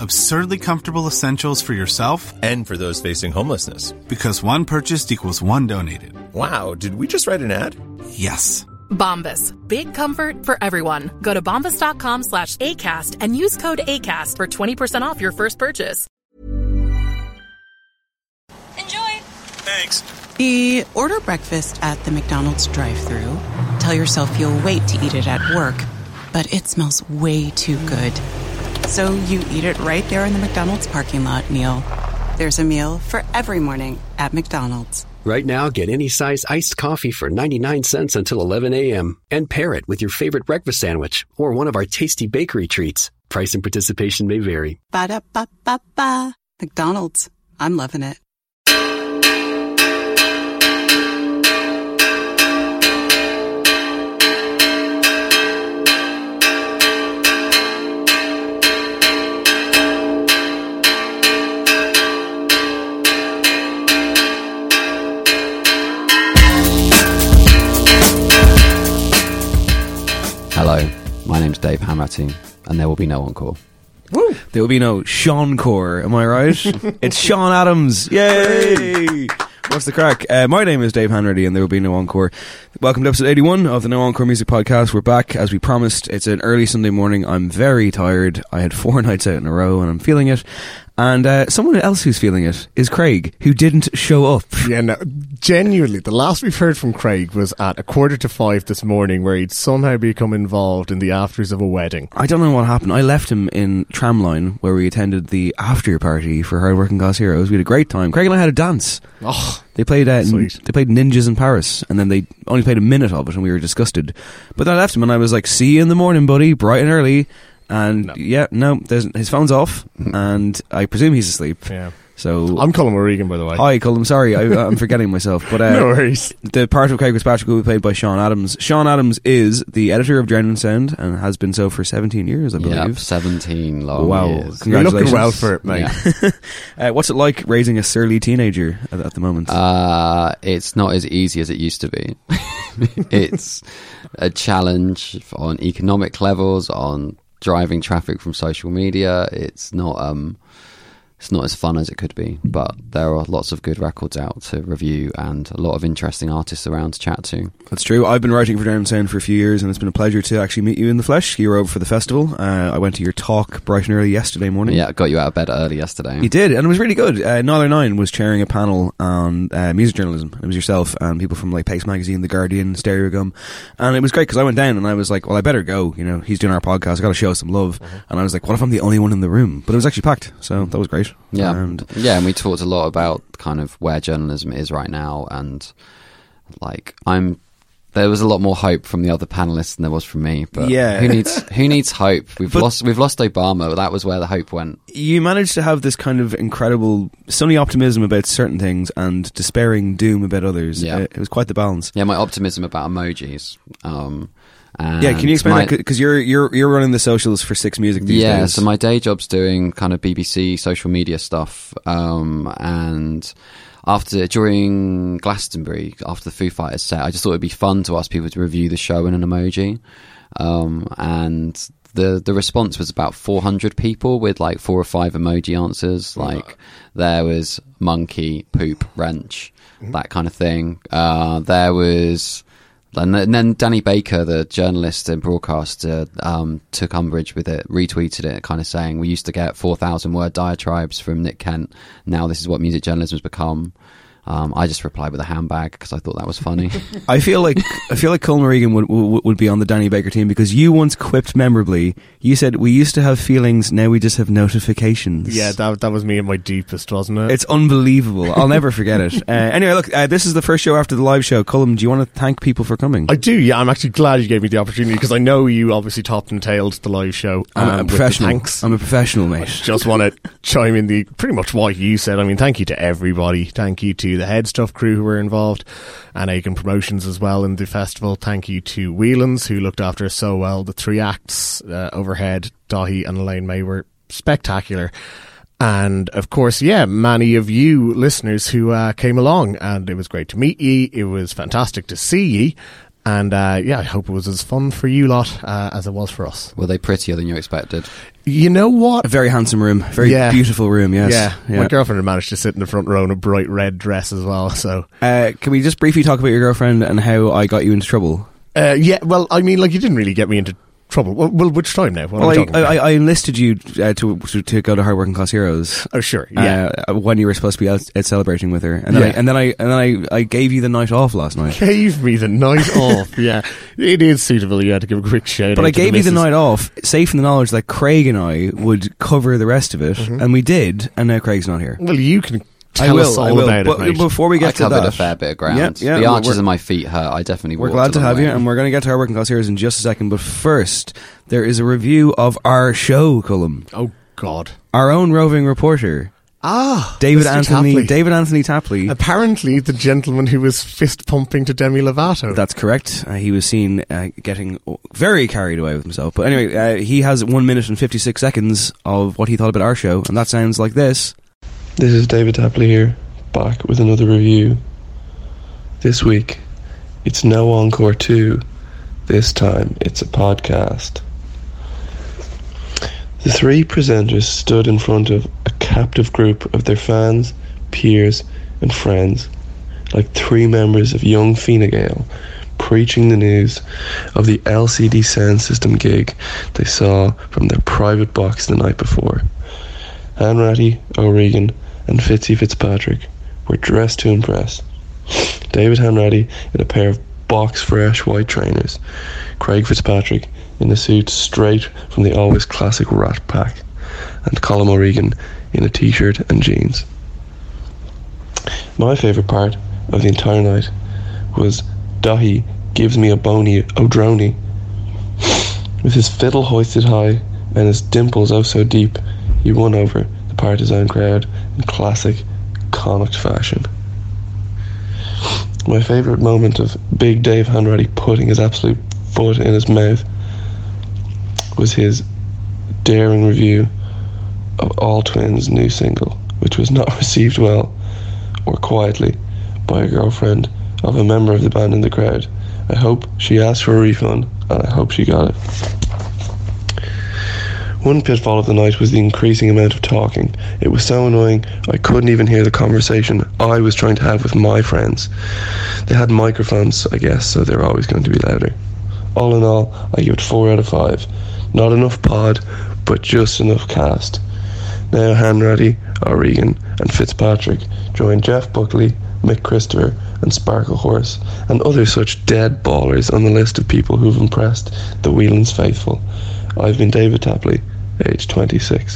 Absurdly comfortable essentials for yourself And for those facing homelessness. because one purchased equals one donated. Wow, did we just write an ad? Yes. Bombas. Big comfort for everyone. Go to bombas.com slash ACAST and use code ACAST for 20% off your first purchase. Enjoy! Thanks. The order breakfast at the McDonald's drive thru Tell yourself you'll wait to eat it at work, but it smells way too good. So you eat it right there in the McDonald's parking lot meal. There's a meal for every morning at McDonald's. Right now, get any size iced coffee for 99 cents until 11 a.m. and pair it with your favorite breakfast sandwich or one of our tasty bakery treats. Price and participation may vary. Ba da ba ba ba. McDonald's. I'm loving it. My name's Dave Hanratty, and there will be no encore. There will be no Sean Core, am I right? it's Sean Adams. Yay! What's the crack? Uh, my name is Dave Hanratty, and there will be no encore. Welcome to episode 81 of the No Encore Music Podcast. We're back as we promised. It's an early Sunday morning. I'm very tired. I had four nights out in a row, and I'm feeling it. And uh, someone else who's feeling it is Craig, who didn't show up. Yeah, no, genuinely, the last we've heard from Craig was at a quarter to five this morning, where he'd somehow become involved in the afters of a wedding. I don't know what happened. I left him in Tramline, where we attended the after party for Hardworking Class Heroes. We had a great time. Craig and I had a dance. Oh, They played uh, n- they played Ninjas in Paris, and then they only played a minute of it, and we were disgusted. But then I left him, and I was like, "See you in the morning, buddy, bright and early." And No. yeah, no, there's, his phone's off, and I presume he's asleep. yeah. So I'm Colm O'Regan, by the way. hi, Colm. Sorry, I, I'm forgetting myself. But uh, no worries. the part of Craig Fitzpatrick will be played by Sean Adams. Sean Adams is the editor of Drowned in Sound and has been so for 17 years, I Yep, believe. 17 long Wow. years. You're looking Congratulations. well for it, mate. Yeah. Uh, what's it like raising a surly teenager at, at the moment? Uh, it's not as easy as it used to be. it's a challenge on economic levels, on driving traffic from social media. It's not um, it's not as fun as it could be, but there are lots of good records out to review and a lot of interesting artists around to chat to. That's true. I've been writing for Down Sound for a few years, and it's been a pleasure to actually meet you in the flesh. You were over for the festival. Uh, I went to your talk bright and early yesterday morning. Yeah, I got you out of bed early yesterday. You did, and it was really good. Uh, Nialler9 was chairing a panel on uh, music journalism. It was yourself and people from like Paste Magazine, The Guardian, Stereogum, and it was great because I went down and I was like, "Well, I better go." You know, he's doing our podcast. I got to show some love. And I was like, "What if I'm the only one in the room?" But it was actually packed, so that was great. Yeah, and yeah, and we talked a lot about kind of where journalism is right now, and like I'm. There was a lot more hope from the other panelists than there was from me, but Yeah. who needs who needs hope? We've But- lost we've lost Obama. That was where the hope went. you managed to have this kind of incredible sunny optimism about certain things and despairing doom about others. Yeah. Uh, it was quite the balance. Yeah, my optimism about emojis. Um, yeah, can you explain my, that? Because you're you're you're running the socials for Six Music these yeah, days. so my day job's doing kind of BBC social media stuff, um, and after during Glastonbury, after the Foo Fighters set, I just thought it'd be fun to ask people to review the show in an emoji. Um, and the the response was about 400 people with like four or five emoji answers. Like there was monkey, poop, wrench, that kind of thing. Uh, there was. And then, Danny Baker, the journalist and broadcaster, um, took umbrage with it, retweeted it, kind of saying, "We used to get four thousand word diatribes from Nick Kent. Now this is what music journalism has become." Um, I just replied with a handbag because I thought that was funny. I feel like I feel like Colm Regan would, would would be on the Danny Baker team because you once quipped memorably. You said we used to have feelings, now we just have notifications. Yeah, that that was me at my deepest, wasn't it? It's unbelievable. I'll never forget it. Uh, anyway, look, uh, this is the first show after the live show. Colm, do you want to thank people for coming? I do, yeah. I'm actually glad you gave me the opportunity because I know you obviously topped and tailed the live show. I'm um, a professional. Thanks. I'm a professional, mate. Just want to chime in the pretty much what you said. I mean, thank you to everybody. Thank you to the HeadStuff crew who were involved and Aiken Promotions as well in the festival. Thank you to Whelans who looked after us so well. The three acts uh, overhead, Daithí and Elaine Mai were spectacular. And of course, yeah, many of you listeners who uh, came along, and it was great to meet ye. It was fantastic to see ye. And uh, yeah, I hope it was as fun for you lot uh, as it was for us. Were they prettier than you expected? You know what? A very handsome room, very Yeah. beautiful room. Yes. Yeah, my girlfriend had managed to sit in the front row in a bright red dress as well. So, Uh, can we just briefly talk about your girlfriend and how I got you into trouble? uh, yeah. Well, I mean, like you didn't really get me into trouble. Well, well which time now? What Well, I? I, I enlisted you uh, to, to to go to Hard Working Class Heroes. oh, sure. Yeah. Uh, when you were supposed to be out, out celebrating with her, and then, I, and then I and then I, I gave you the night off last night. Gave me the night off. Yeah, it is suitable. You had to give a quick shout. But I gave you the night off, safe in the knowledge that Craig and I would cover the rest of it, Mm-hmm. and we did. And now Craig's not here. Well, you can I will. us all I will. about but it, mate. before we I get to covered that, a fair bit of ground. Yeah, yeah, the arches we're- of my feet hurt. I definitely. We're glad to long have you, way. and we're going to get to our working class heroes in just a second. But first, there is a review of our show, Colm. oh God. Our own roving reporter, Ah, David Mr. Anthony. Tapley. David Anthony Tapley. Apparently, the gentleman who was fist pumping to Demi Lovato. That's correct. Uh, he was seen uh, getting very carried away with himself. But anyway, uh, he has one minute and fifty six seconds of what he thought about our show, and that sounds like this. This is David Tapley here, back with another review. This week, it's No Encore 2. This time, it's a podcast. The three presenters stood in front of a captive group of their fans, peers, and friends, like three members of Young Fine Gael, preaching the news of the LCD Soundsystem gig they saw from their private box the night before. Hanratty, O'Regan, and Fitzy Fitzpatrick were dressed to impress. David Hanratty in a pair of box fresh white trainers, Craig Fitzpatrick in a suit straight from the always classic Rat Pack, and Colm O'Regan in a t shirt and jeans. My favourite part of the entire night was Daithí gives me a bony O'Droney. With his fiddle hoisted high and his dimples oh so deep, he won over partisan crowd in classic Connacht fashion. My favourite moment of Big Dave Hanratty putting his absolute foot in his mouth was his daring review of All Tvvins' new single, which was not received well or quietly by a girlfriend of a member of the band in the crowd. I hope she asked for a refund and I hope she got it. One pitfall of the night was the increasing amount of talking. It was so annoying I couldn't even hear the conversation I was trying to have with my friends. They had microphones, I guess, so they were always going to be louder. All in all, I give it 4 out of 5. Not enough pod, but just enough cast. Now Hanratty, O'Regan, and Fitzpatrick join Jeff Buckley, Mic Christopher, and Sparklehorse, and other such dead ballers on the list of people who've impressed the Whelans faithful. I've been David Tapley, age 26.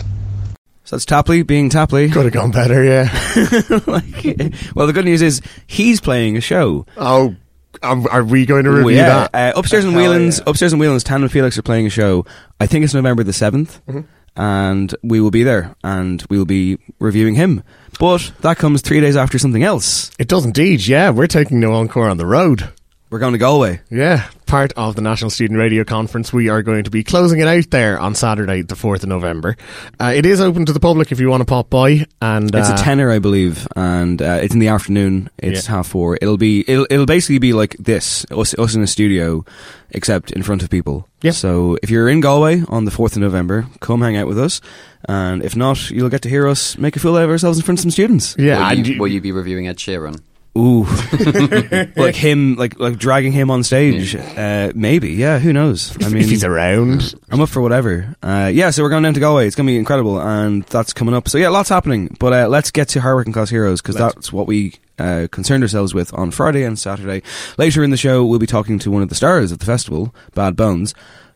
So that's Tapley being Tapley. Could have gone better, yeah. Like, well, the good news is he's playing a show. oh, um, are we going to review yeah, that? Uh, upstairs in Hell Whelan's, yeah. upstairs in Whelan's, Tandem Felix are playing a show. I think it's November the 7th Mm-hmm. and we will be there, and we will be reviewing him. But that comes three days after something else. It does indeed, yeah. We're taking No Encore on the road. We're going to Galway. Yeah, part of the National Student Radio Conference. We are going to be closing it out there on Saturday, the 4th of November. Uh, it is open to the public if you want to pop by. and It's uh, a tenner, I believe, and uh, it's in the afternoon. It's Yeah. half four. It'll be it'll it'll basically be like this us, us in a studio, except in front of people. Yeah. So if you're in Galway on the fourth of November, come hang out with us, and if not, you'll get to hear us make a fool out of ourselves in front of some students. Yeah, will, and you, you- will you be reviewing Ed Sheeran? Ooh, like him, like like dragging him on stage. Uh, maybe, yeah. Who knows? I mean, if he's around. I'm up for whatever. Uh, yeah, so we're going down to Galway. It's going to be incredible, and that's coming up. So yeah, lots happening. But uh, let's get to Hard Working Class Heroes because that's what we uh, concerned ourselves with on Friday and Saturday. Later in the show, we'll be talking to one of the stars of the festival, Bad Bones.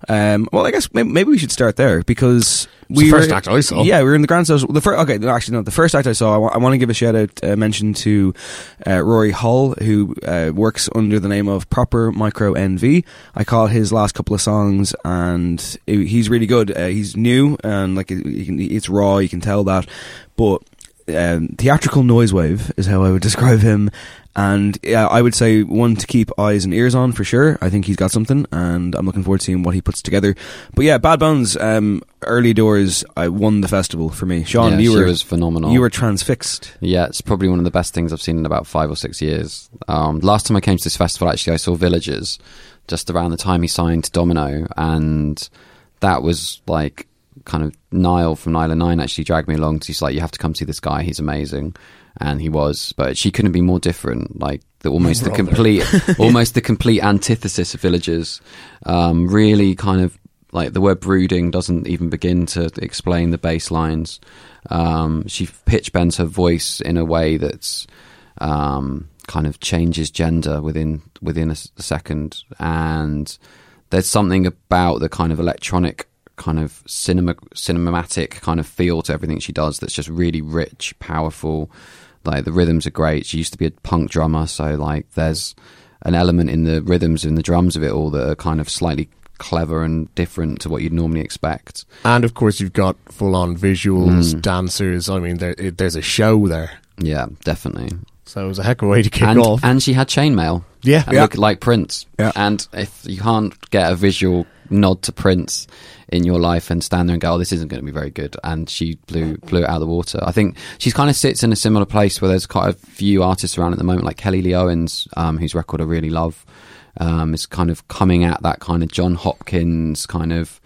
Um, well, I guess maybe, maybe we should start there because It's we the were, first act I saw. Yeah, we were in the Grand Social. The first, okay, no, actually, no. The first act I saw, I want to give a shout out, uh, mention to uh, Rory Hull, who uh, works under the name of Proper Micro NV. I call his last couple of songs, and he- he's really good. Uh, he's new and like it's raw. You can tell that, but um, theatrical noise wave is how I would describe him. And yeah, I would say one to keep eyes and ears on for sure. I think he's got something, and I'm looking forward to seeing what he puts together. But yeah, Bad Bones, um, early doors, I won the festival for me. Sean, yeah, you were was phenomenal. you were transfixed. Yeah, it's probably one of the best things I've seen in about five or six years. Um, last time I came to this festival, actually, I saw Villagers just around the time he signed Domino, and that was like kind of Niall from and Nine actually dragged me along. 'cause he's like, you have to come see this guy. He's amazing, and he was. But she couldn't be more different. Like the almost the complete, almost the complete antithesis of Villagers. Um, really kind of like the word brooding doesn't even begin to explain the bass lines. Um, she pitch bends her voice in a way that's um, kind of changes gender within within a second, and there's something about the kind of electronic kind of cinema cinematic kind of feel to everything she does that's just really rich, powerful. Like the rhythms are great. She used to be a punk drummer, so like there's an element in the rhythms and the drums of it all that are kind of slightly clever and different to what you'd normally expect. And of course, you've got full on visuals, Mm. dancers. I mean, there, it, there's a show there. Yeah, definitely. So it was a heck of a way to kick and, off. and she had chainmail. Yeah. and Yeah. look like Prince. Yeah. And if you can't get a visual nod to Prince in your life and stand there and go, "Oh, this isn't going to be very good," and she blew blew it out of the water. I think she kind of sits in a similar place where there's quite a few artists around at the moment, like Kelly Lee Owens, um, whose record I really love. Um, is kind of coming at that kind of Jon Hopkins kind of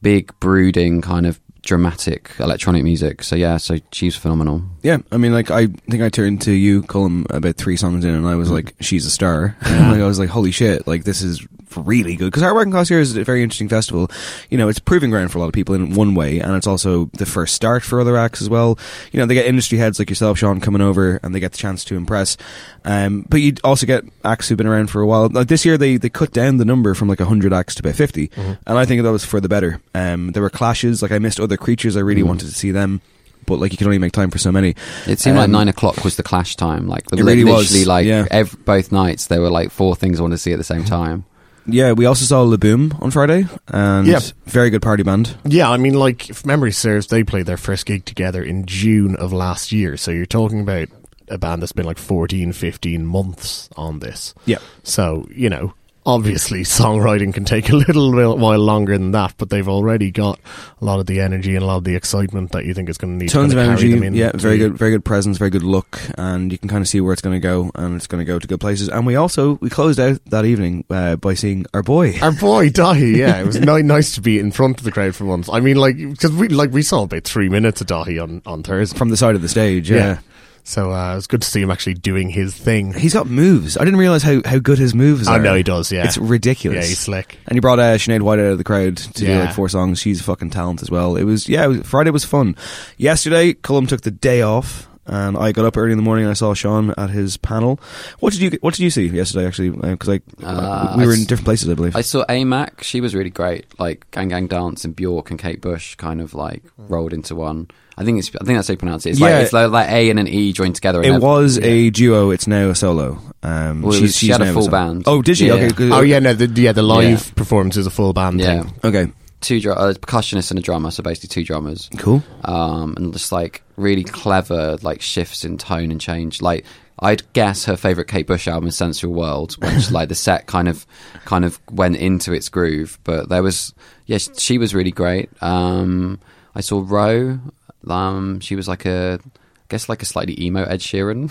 big brooding kind of dramatic electronic music. So yeah, so she's phenomenal. Yeah, I mean, like I think I turned to you, Colm, about three songs in, and I was mm. like, "She's a star." And like, I was like, "Holy shit!" Like this is really good because Hard Working Class here is a very interesting festival. You know, it's proving ground for a lot of people in one way, and it's also the first start for other acts as well. You know, they get industry heads like yourself, Sean, coming over, and they get the chance to impress. Um, but you also get acts who've been around for a while. Like this year, they they cut down the number from like hundred acts to about 50 and I think that was for the better. Um, there were clashes. Like I missed other creatures. I really wanted to see them. But like you can only make time for so many. It seemed like Um, nine o'clock was the clash time. Like the, It really was, like yeah. ev- both nights there were like four things I wanted to see at the same time. Yeah, we also saw Le Boom on Friday, and Yeah. very good party band. Yeah, I mean, like, if memory serves, they played their first gig together in June of last year. So you're talking about a band that's been like 14, 15 months on this. Yeah. So, you know, obviously songwriting can take a little while longer than that, but they've already got a lot of the energy and a lot of the excitement that you think is going to need Tons to of energy, them in yeah, very good, very good presence, very good look, and you can kind of see where it's going to go, and it's going to go to good places. And we also we closed out that evening uh, by seeing our boy. Our boy Daithí, yeah, it was ni- nice to be in front of the crowd for once. I mean, like because we like we saw about three minutes of Daithí on on Thursday from the side of the stage. Yeah, So uh, it was good to see him actually doing his thing. he's got moves. I didn't realize how, how good his moves are. I are. know he does. Yeah, It's ridiculous. Yeah, he's slick. And he brought uh, Sinead White out of the crowd to do like four songs. She's a fucking talent as well. It was yeah. It was, Friday was fun. Yesterday, Colm took the day off, and I got up early in the morning and I saw Sean at his panel. What did you What did you see yesterday? Actually, because I Uh, we I were s- in different places, I believe. I saw Æ MAK. She was really great. Like Gang Gang Dance and Bjork and Kate Bush kind of like rolled into one. I think it's. I think that's how you pronounce it. It's Yeah. like it's like, like A and an E joined together. it ev- was yeah. a duo. It's now a solo. Um, Well, she's, was- she she's had a full solo. band. Oh, did she? Yeah. Okay. Oh yeah, no, the, yeah, the live Yeah. performance is a full band Yeah. thing. Okay. two dr- uh, percussionists and a drummer, so basically two drummers. Cool. Um, and just like really clever like shifts in tone and change. Like I'd guess her favorite Kate Bush album is Sensual World, which like the set kind of kind of went into its groove. But there was yeah, she was really great. Um, I saw Ro. Um, she was like a I guess like a slightly emo Ed Sheeran,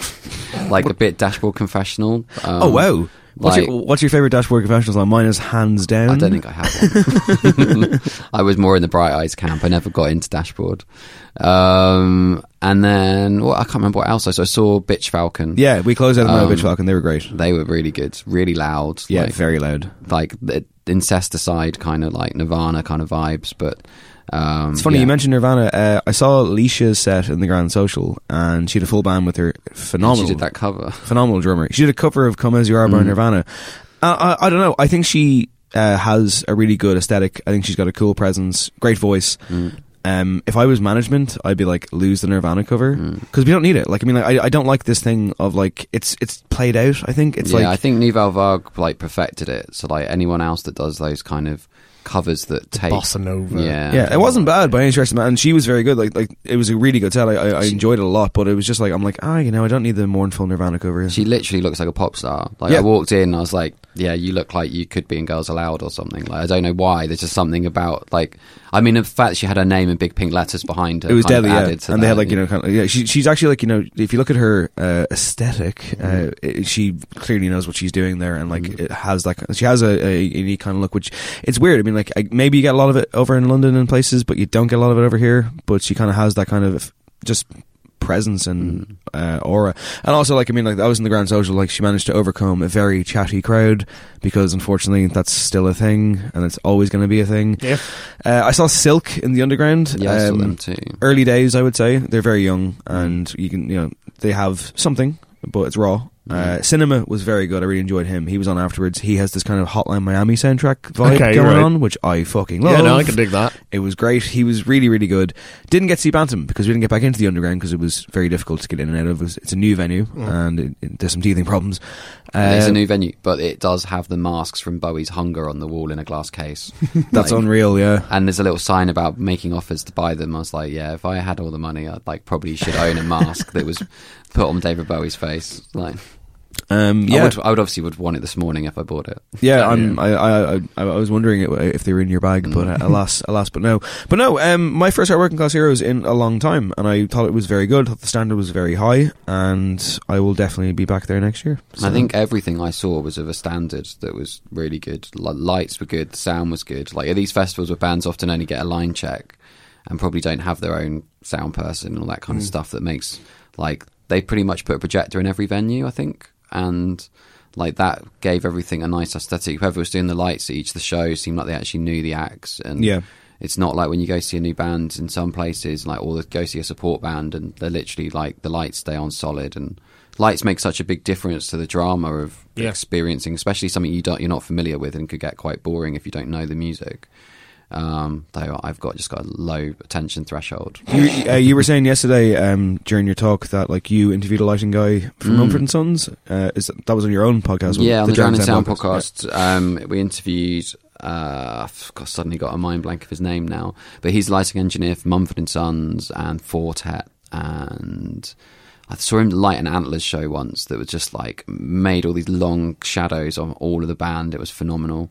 like a bit dashboard confessional. Um, oh wow. What's, like- your, what's your favorite dashboard confessionals? On mine is hands down. I don't think I have one. I was more in the Bright Eyes camp. I never got into Dashboard. Um, and then well, I can't remember what else I saw. I saw Bitch Falcon. Yeah, we closed out the um, Um, Bitch Falcon. They were great. They were really good, really loud. Yeah, like, very loud. like the incesticide kind of like Nirvana kind of vibes. But um, It's funny yeah. you mentioned Nirvana. Uh, I saw Alicia's set in the Grand Social, and she had a full band with her phenomenal. She did that cover. phenomenal drummer. She did a cover of "Come as You Are" by Mm. Nirvana. Uh, I, I don't know. I think she uh, has a really good aesthetic. I think she's got a cool presence, great voice. Mm. Um, if I was management, I'd be like, lose the Nirvana cover Mm. because we don't need it. Like, I mean, like, I, I don't like this thing of like it's it's played out. I think it's yeah, like I think Nouvelle Vague like perfected it. So like anyone else that does those kind of covers that take bossa nova. Yeah, Yeah, it wasn't bad by any stretch of and she was very good. Like, like it was a really good set. I, I, I enjoyed it a lot, but it was just like I'm like, ah, you know, I don't need the mournful Nirvana cover. She literally looks like a pop star. Like Yeah. I walked in, I was like, "Yeah, you look like you could be in Girls Aloud or something." Like I don't know why. There's just something about like, I mean, the fact she had her name in big pink letters behind her. it was deadly, yeah. And they had like you know, kind of, yeah. She, she's actually like you know, if you look at her uh, aesthetic, uh, it- she clearly knows what she's doing there, and like Mm-hmm. it has like she has a, a unique kind of look, which it's weird. I mean, like I, maybe you get a lot of it over in London and places, but you don't get a lot of it over here. But she kind of has that kind of just presence and Mm. uh, aura, and also like I mean, like I was in the Grand Social, like she managed to overcome a very chatty crowd because unfortunately that's still a thing, and it's always going to be a thing. Yeah. Uh, I saw Silk in the Underground. Yeah, I saw um, them too. Early days, I would say they're very young, and you can you know they have something, but it's raw. Uh, Cinema was very good. I really enjoyed him. He was on afterwards. He has this kind of Hotline Miami soundtrack vibe Okay, going right. on, which I fucking love. Yeah, no, I can dig that. It was great. He was really, really good. Didn't get to see Bantam because we didn't get back into the underground because it was very difficult to get in and out of. It it's a new venue and it, it, there's some teething problems. it's a new venue, but it does have the masks from Bowie's Hunger on the wall in a glass case. That's Like, unreal. Yeah. And there's a little sign about making offers to buy them. I was like, yeah, if I had all the money, I'd like probably should own a mask that was put on David Bowie's face. Like, Um, I yeah. would, I would obviously would want it this morning if I bought it. Yeah, I'm, I, I, I, I was wondering if they were in your bag, but uh, alas, alas, but no, but no. Um, my first working class heroes in a long time, and I thought it was very good. Thought the standard was very high, and I will definitely be back there next year. I think everything I saw was of a standard that was really good. L- lights were good, the sound was good. Like at these festivals where bands often only get a line check and probably don't have their own sound person and all that kind of stuff that makes like they pretty much put a projector in every venue, I think, and like that gave everything a nice aesthetic. Whoever was doing the lights at each of the shows seemed like they actually knew the acts and Yeah. it's not like when you go see a new band in some places, like or the go see a support band, and they're literally like the lights stay on solid, and lights make such a big difference to the drama of Yeah. experiencing, especially something you don't you're not familiar with, and could get quite boring if you don't know the music. Um, though I've got just got a low attention threshold. You, uh, you were saying yesterday um, during your talk that like you interviewed a lighting guy from Mm. Mumford and Sons. Uh, is that, that was on your own podcast? Yeah, on the, Drown Drowned in Sound Yeah. podcast, um, we interviewed. Uh, I've got, suddenly got a mind blank of his name now, but he's lighting engineer for Mumford and Sons and Four Tet, and I saw him light an Antlers show once that was just like made all these long shadows on all of the band. It was phenomenal.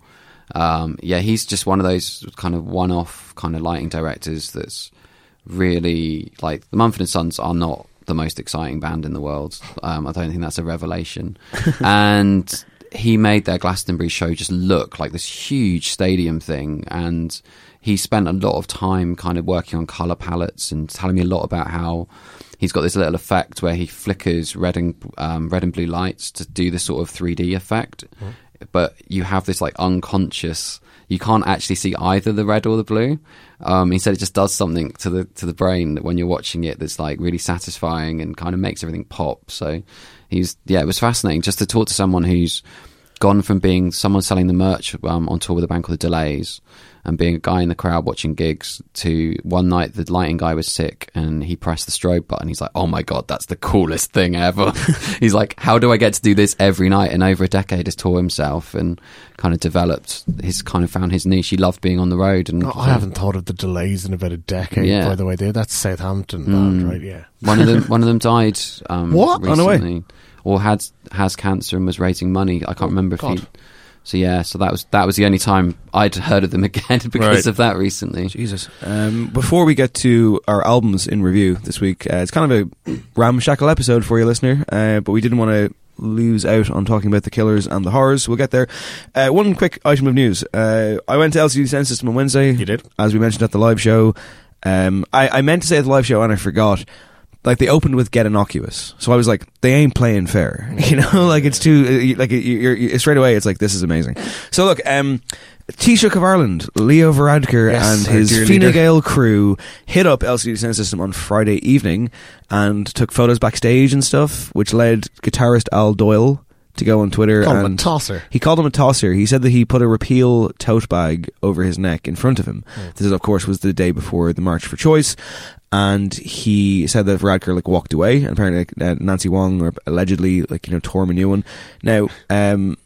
Um, yeah, he's just one of those kind of one-off kind of lighting directors that's really like the Mumford and Sons are not the most exciting band in the world. Um, I don't think that's a revelation. and he made their Glastonbury show just look like this huge stadium thing. And he spent a lot of time kind of working on color palettes and telling me a lot about how he's got this little effect where he flickers red and um, red and blue lights to do this sort of 3D effect. But you have this like unconscious. You can't actually see either the red or the blue. Um, said it just does something to the to the brain when you're watching it that's like really satisfying and kind of makes everything pop. So he's yeah, it was fascinating just to talk to someone who's gone from being someone selling the merch um, on tour with a band called the Delays and being a guy in the crowd watching gigs to one night the lighting guy was sick and he pressed the strobe button. He's like, oh my God, that's the coolest thing ever. He's like, how do I get to do this every night? And over a decade has taught himself and kind of developed his kind of found his niche. He loved being on the road. And Oh, I haven't thought of the delays in about a decade. Yeah. By the way, there that's Southampton band, right? Yeah. One of them, one of them died. Um, What? On the way? Recently. or had has cancer and was raising money. I can't remember if God. he. So yeah, so that was that was the only time I'd heard of them again because Right. of that recently. Jesus. Um, before we get to our albums in review this week, uh, it's kind of a ramshackle episode for you, listener, uh, but we didn't want to lose out on talking about the killers and the horrors. We'll get there. Uh, one quick item of news. Uh, I went to LCD Soundsystem on Wednesday. You did? As we mentioned at the live show. Um, I, I meant to say at the live show and I forgot. Like they opened with "Get Innocuous," so I was like, "They ain't playing fair," you know. like it's too uh, like you- you're, straight away. It's like this is amazing. So look, um, Taoiseach of Ireland, Leo Varadkar, Yes, and his Fine. Gael crew hit up LCD Soundsystem on Friday evening and took photos backstage and stuff, which led guitarist Al Doyle to go on Twitter Call him a and tosser. he called him a tosser. He said that he put a repeal tote bag over his neck in front of him. This, of course, was the day before the March for Choice, and he said that Varadkar like walked away. And apparently, like, uh, Nancy Whang or allegedly like you know tore him a new one. Now, um,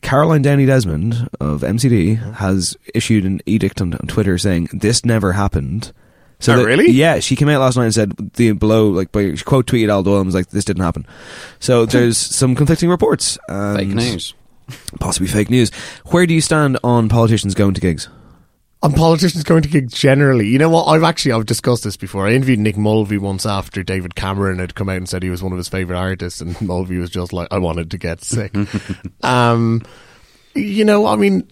Caroline Downey Desmond of MCD has issued an edict on, on Twitter saying this never happened. So Oh, that- really? Yeah, she came out last night and said the below like by she quote tweeted Al Doyle and was like this didn't happen. So there's some conflicting reports. Fake news. possibly fake news. Where do you stand on politicians going to gigs? On politicians going to gigs generally, you know what? I've actually I've discussed this before. I interviewed Nick Mulvey once after David Cameron had come out and said he was one of his favorite artists, and Mulvey was just like, "I wanted to get sick." um, you know, I mean,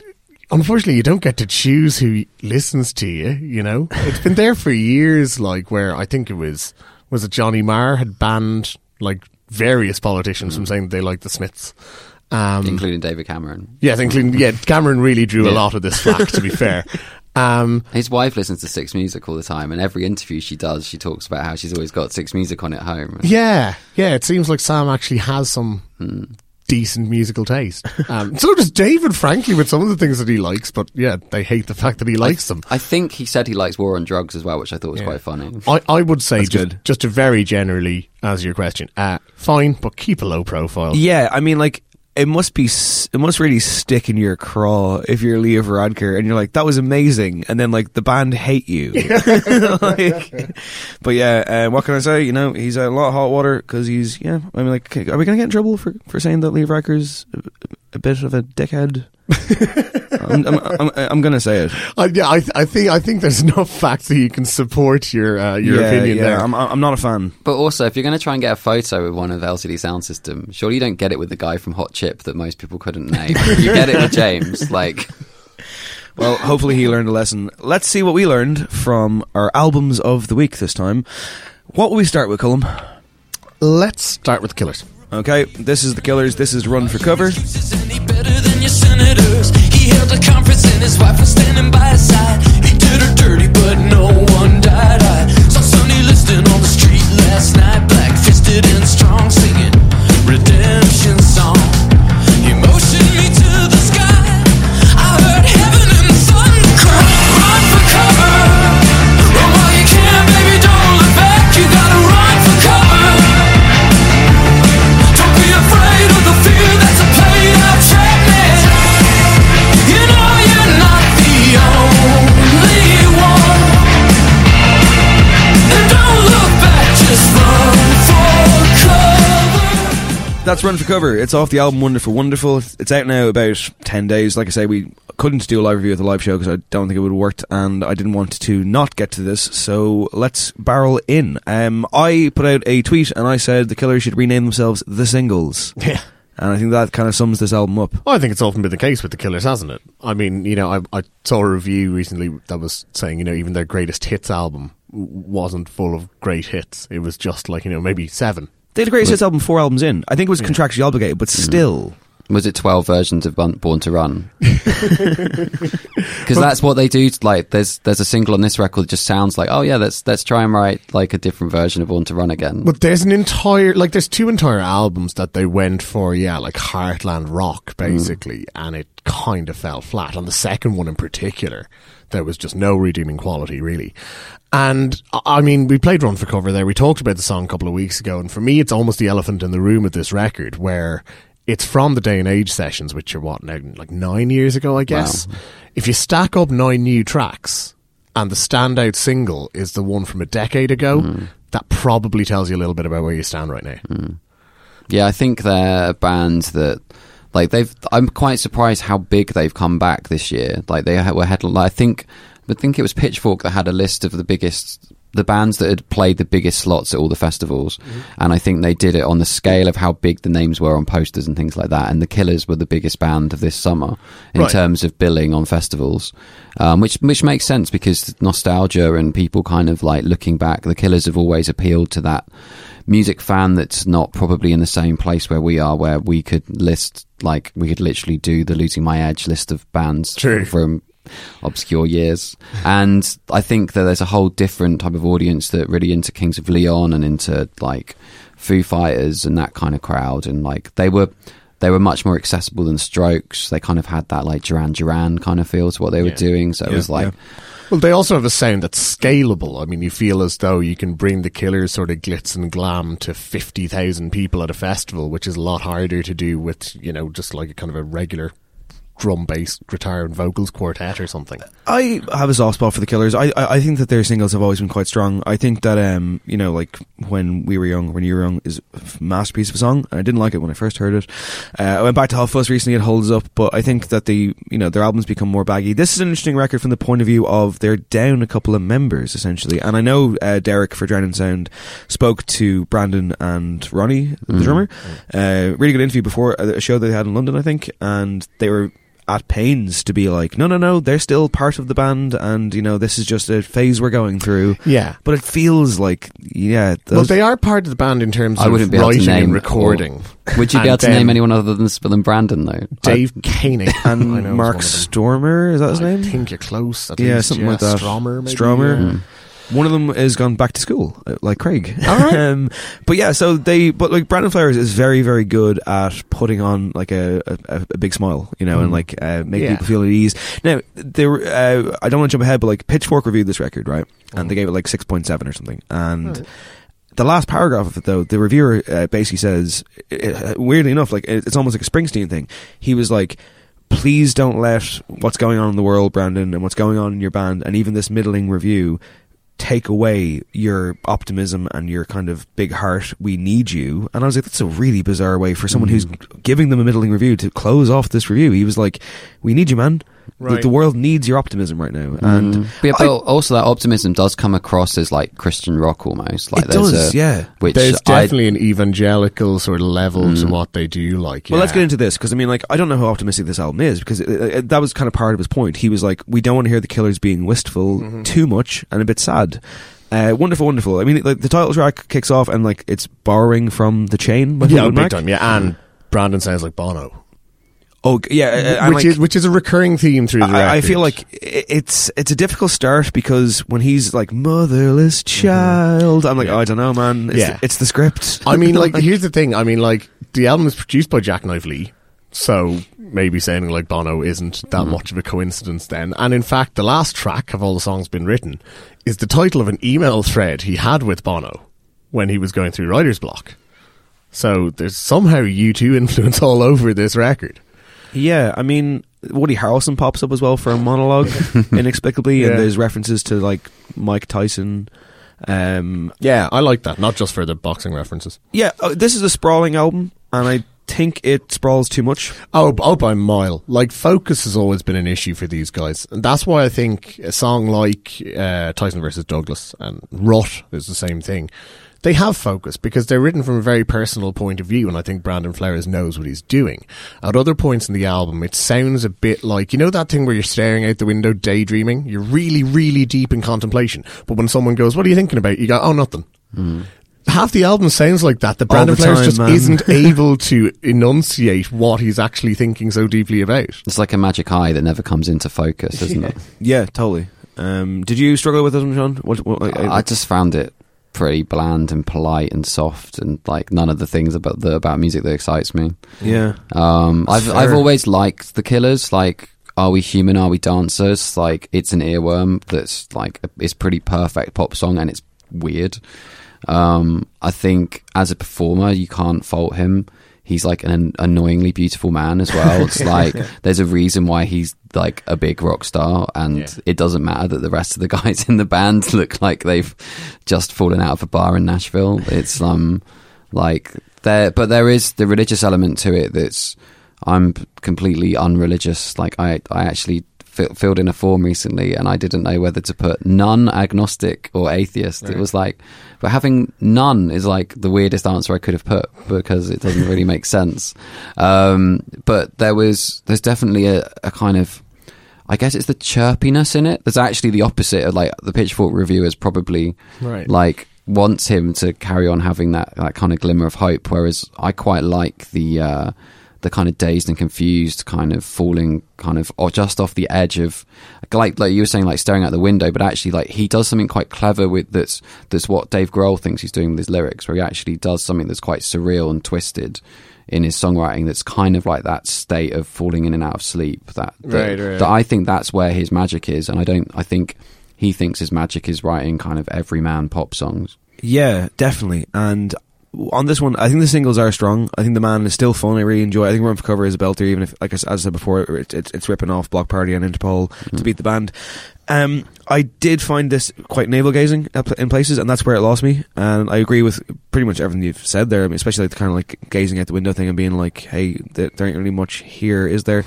unfortunately, you don't get to choose who listens to you. You know, it's been there for years. Like where I think it was was it Johnny Marr had banned like various politicians from saying that they liked the Smiths. Um, including David Cameron. Yes, including yeah, Cameron really drew a lot of this flack. To be fair, um, His wife listens to Six Music all the time, and every interview she does, she talks about how she's always got Six Music on at home. yeah, yeah, it seems like Sam actually has some decent musical taste. Um, so does David, frankly, with some of the things that he likes. But yeah, they hate the fact that he likes them. I think he said he likes War on Drugs as well, which I thought was Yeah. quite funny. I, I would say That's just, good. just to very generally answer your question, uh, fine, but keep a low profile. Yeah, I mean, like it must be, it must really stick in your craw if you're Leo Varadkar and you're like, that was amazing, and then like the band hate you. like, but yeah, uh, what can I say? You know, he's a lot of hot water because he's yeah. I mean, like, are we gonna get in trouble for for saying that Leo Varadkar's a, a bit of a dickhead? I'm, I'm, I'm, I'm gonna say it. I, yeah, I, th- I think I think there's enough facts that you can support your uh, your yeah, opinion yeah, there. I'm, I'm not a fan. But also, if you're going to try and get a photo with one of LCD Soundsystem, surely you don't get it with the guy from Hot Chip that most people couldn't name. you get it with James. Like, Well, hopefully he learned a lesson. Let's see what we learned from our albums of the week this time. What will we start with, Colm? Let's start with Killers. Okay, this is the Killers. This is Run for Cover. Senators? He held a conference and his wife was standing by his side. He did her dirty, but no one died. I saw Sonny listed on the street last night, black fisted and strong, singing redemption That's Run for Cover. It's off the album Wonderful Wonderful. It's out now about 10 days. Like I say, we couldn't do a live review of the live show because I don't think it would have worked and I didn't want to not get to this. So let's barrel in. Um, I put out a tweet and I said the Killers should rename themselves The Singles. Yeah. And I think that kind of sums this album up. I think it's often been the case with the Killers, hasn't it? I mean, you know, I, I saw a review recently that was saying, you know, even their greatest hits album wasn't full of great hits. It was just like, you know, maybe seven. They had a greatest hits album four albums in. I think it was contractually obligated, but hmm. still. was it 12 versions of Bun- Born to Run? Because that's what they do. Like, there's there's a single on this record that just sounds like, oh yeah, let's let's try and write like a different version of Born to Run again. But there's an entire, like, there's two entire albums that they went for, yeah, like Heartland Rock, hmm. basically, and it kind of fell flat. On the second one in particular, there was just no redeeming quality, really. And, I- mean, we played Run for Cover there. We talked about the song a couple of weeks ago, and for me, it's almost the elephant in the room with this record, where it's from the Day and Age sessions, which are what, now, like nine years ago, I guess. If you stack up nine new tracks, and the standout single is the one from a decade ago, hmm. that probably tells you a little bit about where you stand right now. Hmm. Yeah, I think they're a band that like they've. I'm quite surprised how big they've come back this year. Like they were had. I think. I think it was Pitchfork that had a list of the biggest. The bands that had played the biggest slots at all the festivals, Mm-hmm. and I think they did it on the scale of how big the names were on posters and things like that. And the Killers were the biggest band of this summer in Right. terms of billing on festivals, um, which which makes sense because nostalgia and people kind of like looking back. The Killers have always appealed to that music fan that's not probably in the same place where we are, where we could list like we could literally do the losing my edge list of bands True. from obscure years. And I think that there's a whole different type of audience that really into Kings of Leon and into like Foo Fighters and that kind of crowd. And like they were. They were much more accessible than Strokes. They kind of had that like Duran Duran kind of feel to what they were doing. So it was like, yeah. Well, they also have a sound that's scalable. I mean, you feel as though you can bring the Killers sort of glitz and glam to 50,000 people at a festival, which is a lot harder to do with, you know, just like a kind of a regular drum bass guitar and vocals quartet or something. I have a soft spot for the Killers. I, I I think that their singles have always been quite strong. I think that um you know like when we were young, when you were young, is a masterpiece of a song. I didn't like it when I first heard it. Uh, I went back to Hot Fuss recently. It holds up, but I think that the you know their albums become more baggy. This is an interesting record from the point of view of they're down a couple of members essentially, and I know uh, Derek for Drowned in Sound spoke to Brandon and Ronnie, the Mhm. drummer. Uh, really good interview before uh, a show they had in London, I think, and they were at pains to be like, no, no, no, they're still part of the band, and you know, this is just a phase we're going through. Yeah. But it feels like, yeah, Well, they are part of the band in terms I of wouldn't be able writing to name and recording. or- would you be And able to name anyone other than than Brandon though? Dave Keuning I know and Mark one of them. Stoermer, is that his I name? think you're close. At yeah, least, something yeah. like that. Stromer, maybe, Stromer. yeah. Hmm. One of them has gone back to school, uh, like Craig. All right. um, but yeah, so they, but like Brandon Flowers is very, very good at putting on like a, a, a big smile, you know, and Mm. like uh, make Yeah. people feel at ease. Now, there, uh, I don't want to jump ahead, but like Pitchfork reviewed this record, right? And they gave it like six point seven or something, and. Right. The last paragraph of it, though, the reviewer uh, basically says, uh, weirdly enough, like it's almost like a Springsteen thing. He was like, "Please don't let what's going on in the world, Brandon, and what's going on in your band, and even this middling review, take away your optimism and your kind of big heart. We need you." And I was like, "That's a really bizarre way for someone who's mm. giving them a middling review to close off this review." He was like, "We need you, man. The- Right. The, world needs your optimism right now." And Mm. But, yeah, I- but also that optimism does come across as like Christian rock almost. Like It there's does, a, yeah. Which There's I- definitely an evangelical sort of level to what they do. Like, Well, let's get into this because I mean, like, I don't know how optimistic this album is because it, it, that was kind of part of his point. He was like, we don't want to hear the Killers being wistful Mm-hmm. too much and a bit sad. Uh, wonderful, wonderful. I mean, like the title track kicks off and like it's borrowing from the chain. by yeah, big time. Yeah, and Brandon sounds like Bono, Oh, yeah, and, which like, is which is a recurring theme through the. I, I feel like it's it's a difficult start because when he's like motherless child, I'm like, Mm-hmm. Yeah. oh, I don't know, man. It's, Yeah. it's the script. I mean, like, here's the thing. I mean, like, the album is produced by Jacknife Lee, so maybe sounding like Bono isn't that Mm. much of a coincidence then. And in fact, the last track of all the songs been written is the title of an email thread he had with Bono when he was going through writer's block. So there's somehow U2 influence all over this record. Yeah, I mean, Woody Harrelson pops up as well for a monologue inexplicably, Yeah. and there's references to like Mike Tyson. Um, Yeah, I like that. Not just for the boxing references. yeah, uh, this is a sprawling album, and I think it sprawls too much. Oh, oh, by a mile. Like focus has always been an issue for these guys, and that's why I think a song like uh, Tyson versus Douglas and Rut is the same thing. They have focus because they're written from a very personal point of view, and I think Brandon Flowers knows what he's doing. At other points in the album, it sounds a bit like you know that thing where you're staring out the window, daydreaming. You're really, really deep in contemplation, but when someone goes, "What are you thinking about?" you go, "Oh, nothing." Half the album sounds like that. The Brandon the Flowers time, just man. isn't able to enunciate what he's actually thinking so deeply about. It's like a magic eye that never comes into focus, isn't it? Yeah, totally. Um, did you struggle with this one, Sean? What, what, I, I just found it pretty bland and polite and soft and like none of the things about the about music that excites me. yeah. Um, I've That's I've always liked the Killers. Like, are we human? Are we dancers? Like, it's an earworm that's like it's pretty perfect pop song and it's weird. Um, I think as a performer, you can't fault him. He's like an annoyingly beautiful man as well. It's like there's a reason why he's like a big rock star, and Yeah. it doesn't matter that the rest of the guys in the band look like they've just fallen out of a bar in Nashville. It's um like there, but there is the religious element to it. That's I'm completely unreligious. Like I, I actually fi- filled in a form recently, and I didn't know whether to put none, agnostic, or atheist. It was like, but having none is like the weirdest answer I could have put because it doesn't really make sense. Um, but there was, there's definitely a, a kind of I guess it's the chirpiness in it. There's actually the opposite of like the Pitchfork reviewers probably Right. like wants him to carry on having that that kind of glimmer of hope. Whereas I quite like the uh, the kind of dazed and confused kind of falling kind of or just off the edge of like like you were saying like staring out the window, but actually like he does something quite clever with that's that's what Dave Grohl thinks he's doing with his lyrics, where he actually does something that's quite surreal and twisted in his songwriting that's kind of like that state of falling in and out of sleep that that, Right, right. that I think that's where his magic is and I don't I think he thinks his magic is writing kind of everyman pop songs Yeah, definitely. And on this one, I think the singles are strong. I think the man is still fun. I really enjoy. it. I think Run for Cover is a belter, even if, like as I said before, it, it's it's ripping off Bloc Party and Interpol to beat the band. Um, I did find this quite navel gazing in places, and that's where it lost me. And I agree with pretty much everything you've said there. I mean, especially like the kind of like gazing out the window thing and being like, "Hey, th- there ain't really much here, is there?"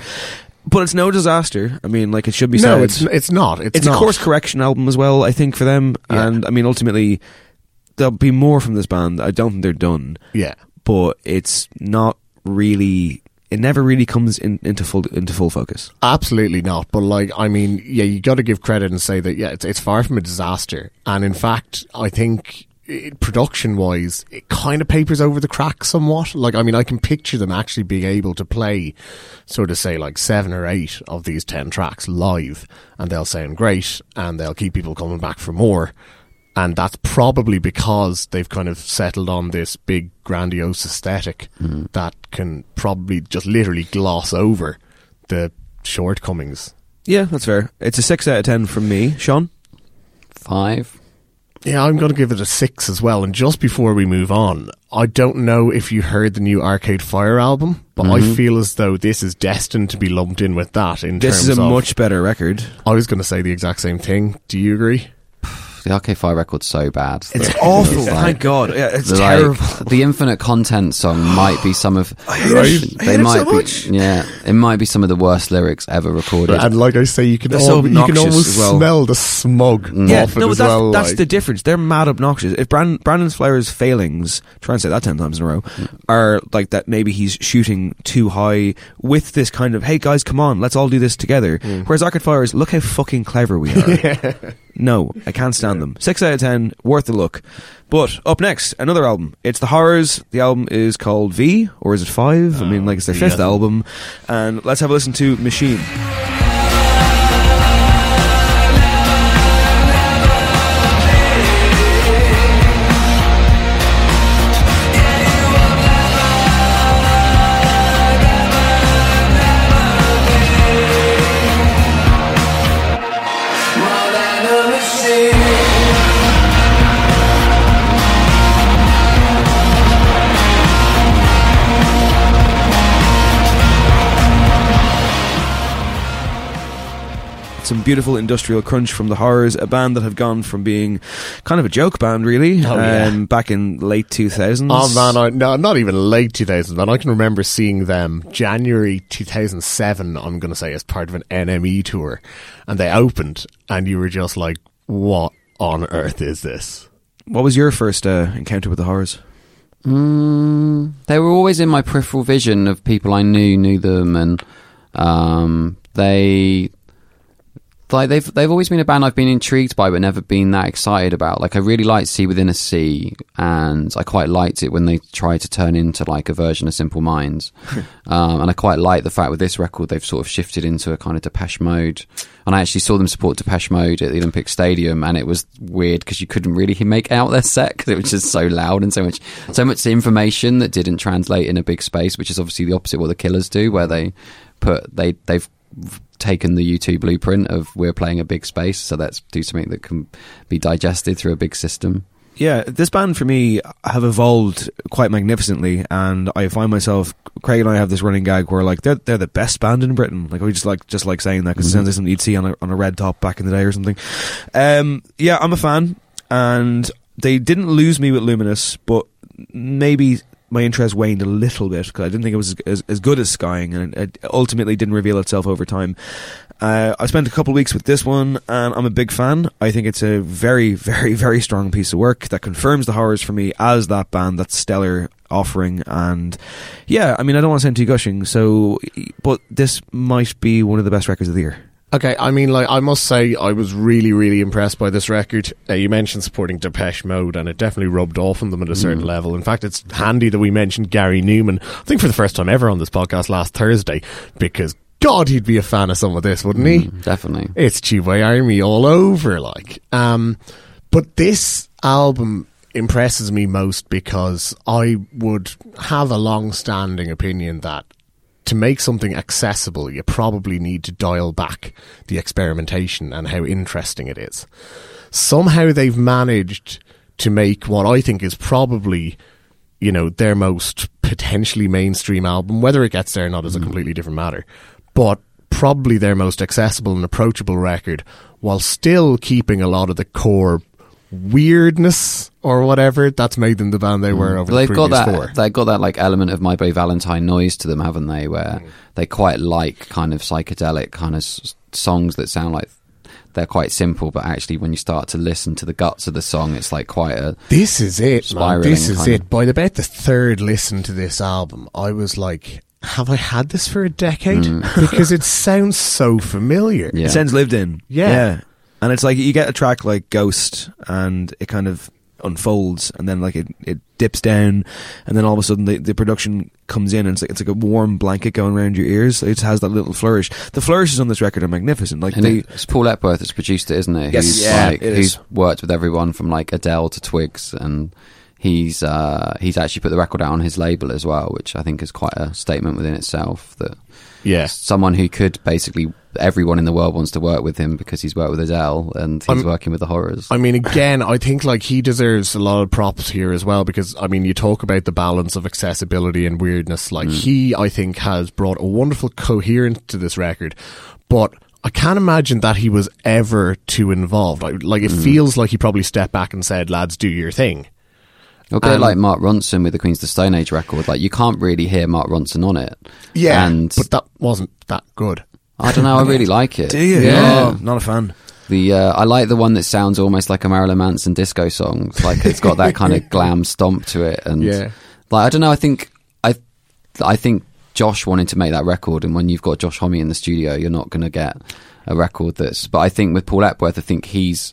But it's no disaster. I mean, like it should be No, said. it's it's not. It's, It's, not. a course correction album as well, I think, for them. Yeah. And I mean, ultimately, there'll be more from this band. I don't think they're done, Yeah. but it's not really. It never really comes in, into full into full focus. Absolutely not. But like, I mean, yeah, you got to give credit and say that yeah, it's it's far from a disaster. And in fact, I think production wise, it kind of papers over the cracks somewhat. Like, I mean, I can picture them actually being able to play, sort of say, like seven or eight of these ten tracks live, and they'll sound great, and they'll keep people coming back for more. And that's probably because they've kind of settled on this big grandiose aesthetic that can probably just literally gloss over the shortcomings. Yeah, that's fair. It's a six out of ten from me, Sean. five Yeah, I'm going to give it a six as well. And just before we move on, I don't know if you heard the new Arcade Fire album, but I Mhm. feel as though this is destined to be lumped in with that. In This terms is a of, much better record. I was going to say the exact same thing. Do you agree? The Arcade Fire record's so bad It's that awful. it's Thank God. Yeah, it's the, like, terrible. the Infinite Content song might be some of hate it. I they hate it might so be much. yeah it might be some of the worst lyrics ever recorded. And like I say, you can They're so you can almost well. smell the smug mm. Yeah, off no, but as that's, well. that's like. the difference. They're mad obnoxious. If Brandon, Brandon Flowers' failings, try and say that ten times in a row, mm. are like that maybe he's shooting too high with this kind of, hey guys, come on, let's all do this together. Mm. Whereas Arcade Fire is, look how fucking clever we are. no, I can't stand them. Six out of ten, worth a look. But up next, another album. It's The Horrors. The album is called V, or is it five? I mean, like it's their fifth album. And let's have a listen to Machine. Some beautiful industrial crunch from the horrors a band that have gone from being kind of a joke band really Oh, yeah. um, back in late 2000s Oh man, I, no, not even late 2000s, man. I can remember seeing them January 2007, I'm going to say, as part of an NME tour. And they opened, and you were just like, what on earth is this? what was your first uh, encounter with the horrors Mm, they were always in my peripheral vision of people I knew knew them, and um, they like they've they've always been a band I've been intrigued by, but never been that excited about. Like I really liked Sea Within a Sea, and I quite liked it when they tried to turn into like a version of Simple Minds. um, and I quite like the fact with this record they've sort of shifted into a kind of Depeche Mode. And I actually saw them support Depeche Mode at the Olympic Stadium, and it was weird because you couldn't really make out their set because it was just so loud and so much, so much information that didn't translate in a big space, which is obviously the opposite of what the Killers do, where they put they they've taken the U2 blueprint of we're playing a big space, so let's do something that can be digested through a big system. Yeah, this band for me have evolved quite magnificently, and I find myself. Craig and I have this running gag where like they're they're the best band in Britain. Like we just like just like saying that because it sounds like something you'd see on a on a red top back in the day or something. Um, yeah, I'm a fan, and they didn't lose me with Luminous, but maybe my interest waned a little bit because I didn't think it was as, as good as Skying, and it ultimately didn't reveal itself over time. Uh, I spent a couple weeks with this one, and I'm a big fan. I think it's a very, very, very strong piece of work that confirms the horrors for me as that band, that stellar offering. And yeah, I mean, I don't want to sound too gushing, so but this might be one of the best records of the year. Okay, I mean, like I must say, I was really, really impressed by this record. Uh, you mentioned supporting Depeche Mode, and it definitely rubbed off on them at a certain Mm. level. In fact, it's handy that we mentioned Gary Numan. I think for the first time ever on this podcast last Thursday, because God, he'd be a fan of some of this, wouldn't he? Mm, definitely. It's Tubeway Army all over, like. Um, but this album impresses me most because I would have a long-standing opinion that to make something accessible, you probably need to dial back the experimentation and how interesting it is. Somehow they've managed to make what I think is probably, you know, their most potentially mainstream album. Whether it gets there or not is a mm-hmm. completely different matter. But probably their most accessible and approachable record while still keeping a lot of the core weirdness or whatever that's made them the band they were over they've got previous that. four. They've got that like element of My Bloody Valentine noise to them, haven't they? Where Mm. they quite like kind of psychedelic kind of s- songs that sound like they're quite simple, but actually when you start to listen to the guts of the song, it's like quite a. This is it, man. This is it. of- By about the third listen to this album, I was like, have I had this for a decade? because it sounds so familiar. Yeah. It sounds lived in. Yeah. Yeah. And it's like you get a track like Ghost and it kind of unfolds and then like it, it dips down and then all of a sudden the, the production comes in and it's like, it's like a warm blanket going around your ears. It has that little flourish. The flourishes on this record are magnificent. Like And they, it's Paul Epworth that's produced it, isn't it? Yes. who's Yeah, like, it who's worked with everyone from like Adele to Twigs, and he's uh, he's actually put the record out on his label as well, which I think is quite a statement within itself. That Yeah. someone who could basically everyone in the world wants to work with him because he's worked with Adele and he's I'm- working with the horrors. I mean, again, I think like he deserves a lot of props here as well because I mean, you talk about the balance of accessibility and weirdness. Like mm. he, I think, has brought a wonderful coherence to this record, but. I can't imagine that he was ever too involved. Like, like it mm. feels like he probably stepped back and said, "Lads, do your thing." A bit Um, like Mark Ronson with the Queens of the Stone Age record. Like you can't really hear Mark Ronson on it. Yeah, and but that wasn't that good. I don't know. I really like it. do you? Yeah. Oh, not a fan. The uh, I like the one that sounds almost like a Marilyn Manson disco song. Like it's got that kind of glam stomp to it, and Yeah. like I don't know. I think I I think Josh wanted to make that record, and when you've got Josh Homme in the studio, you're not going to get a record that's. But I think with Paul Epworth, I think he's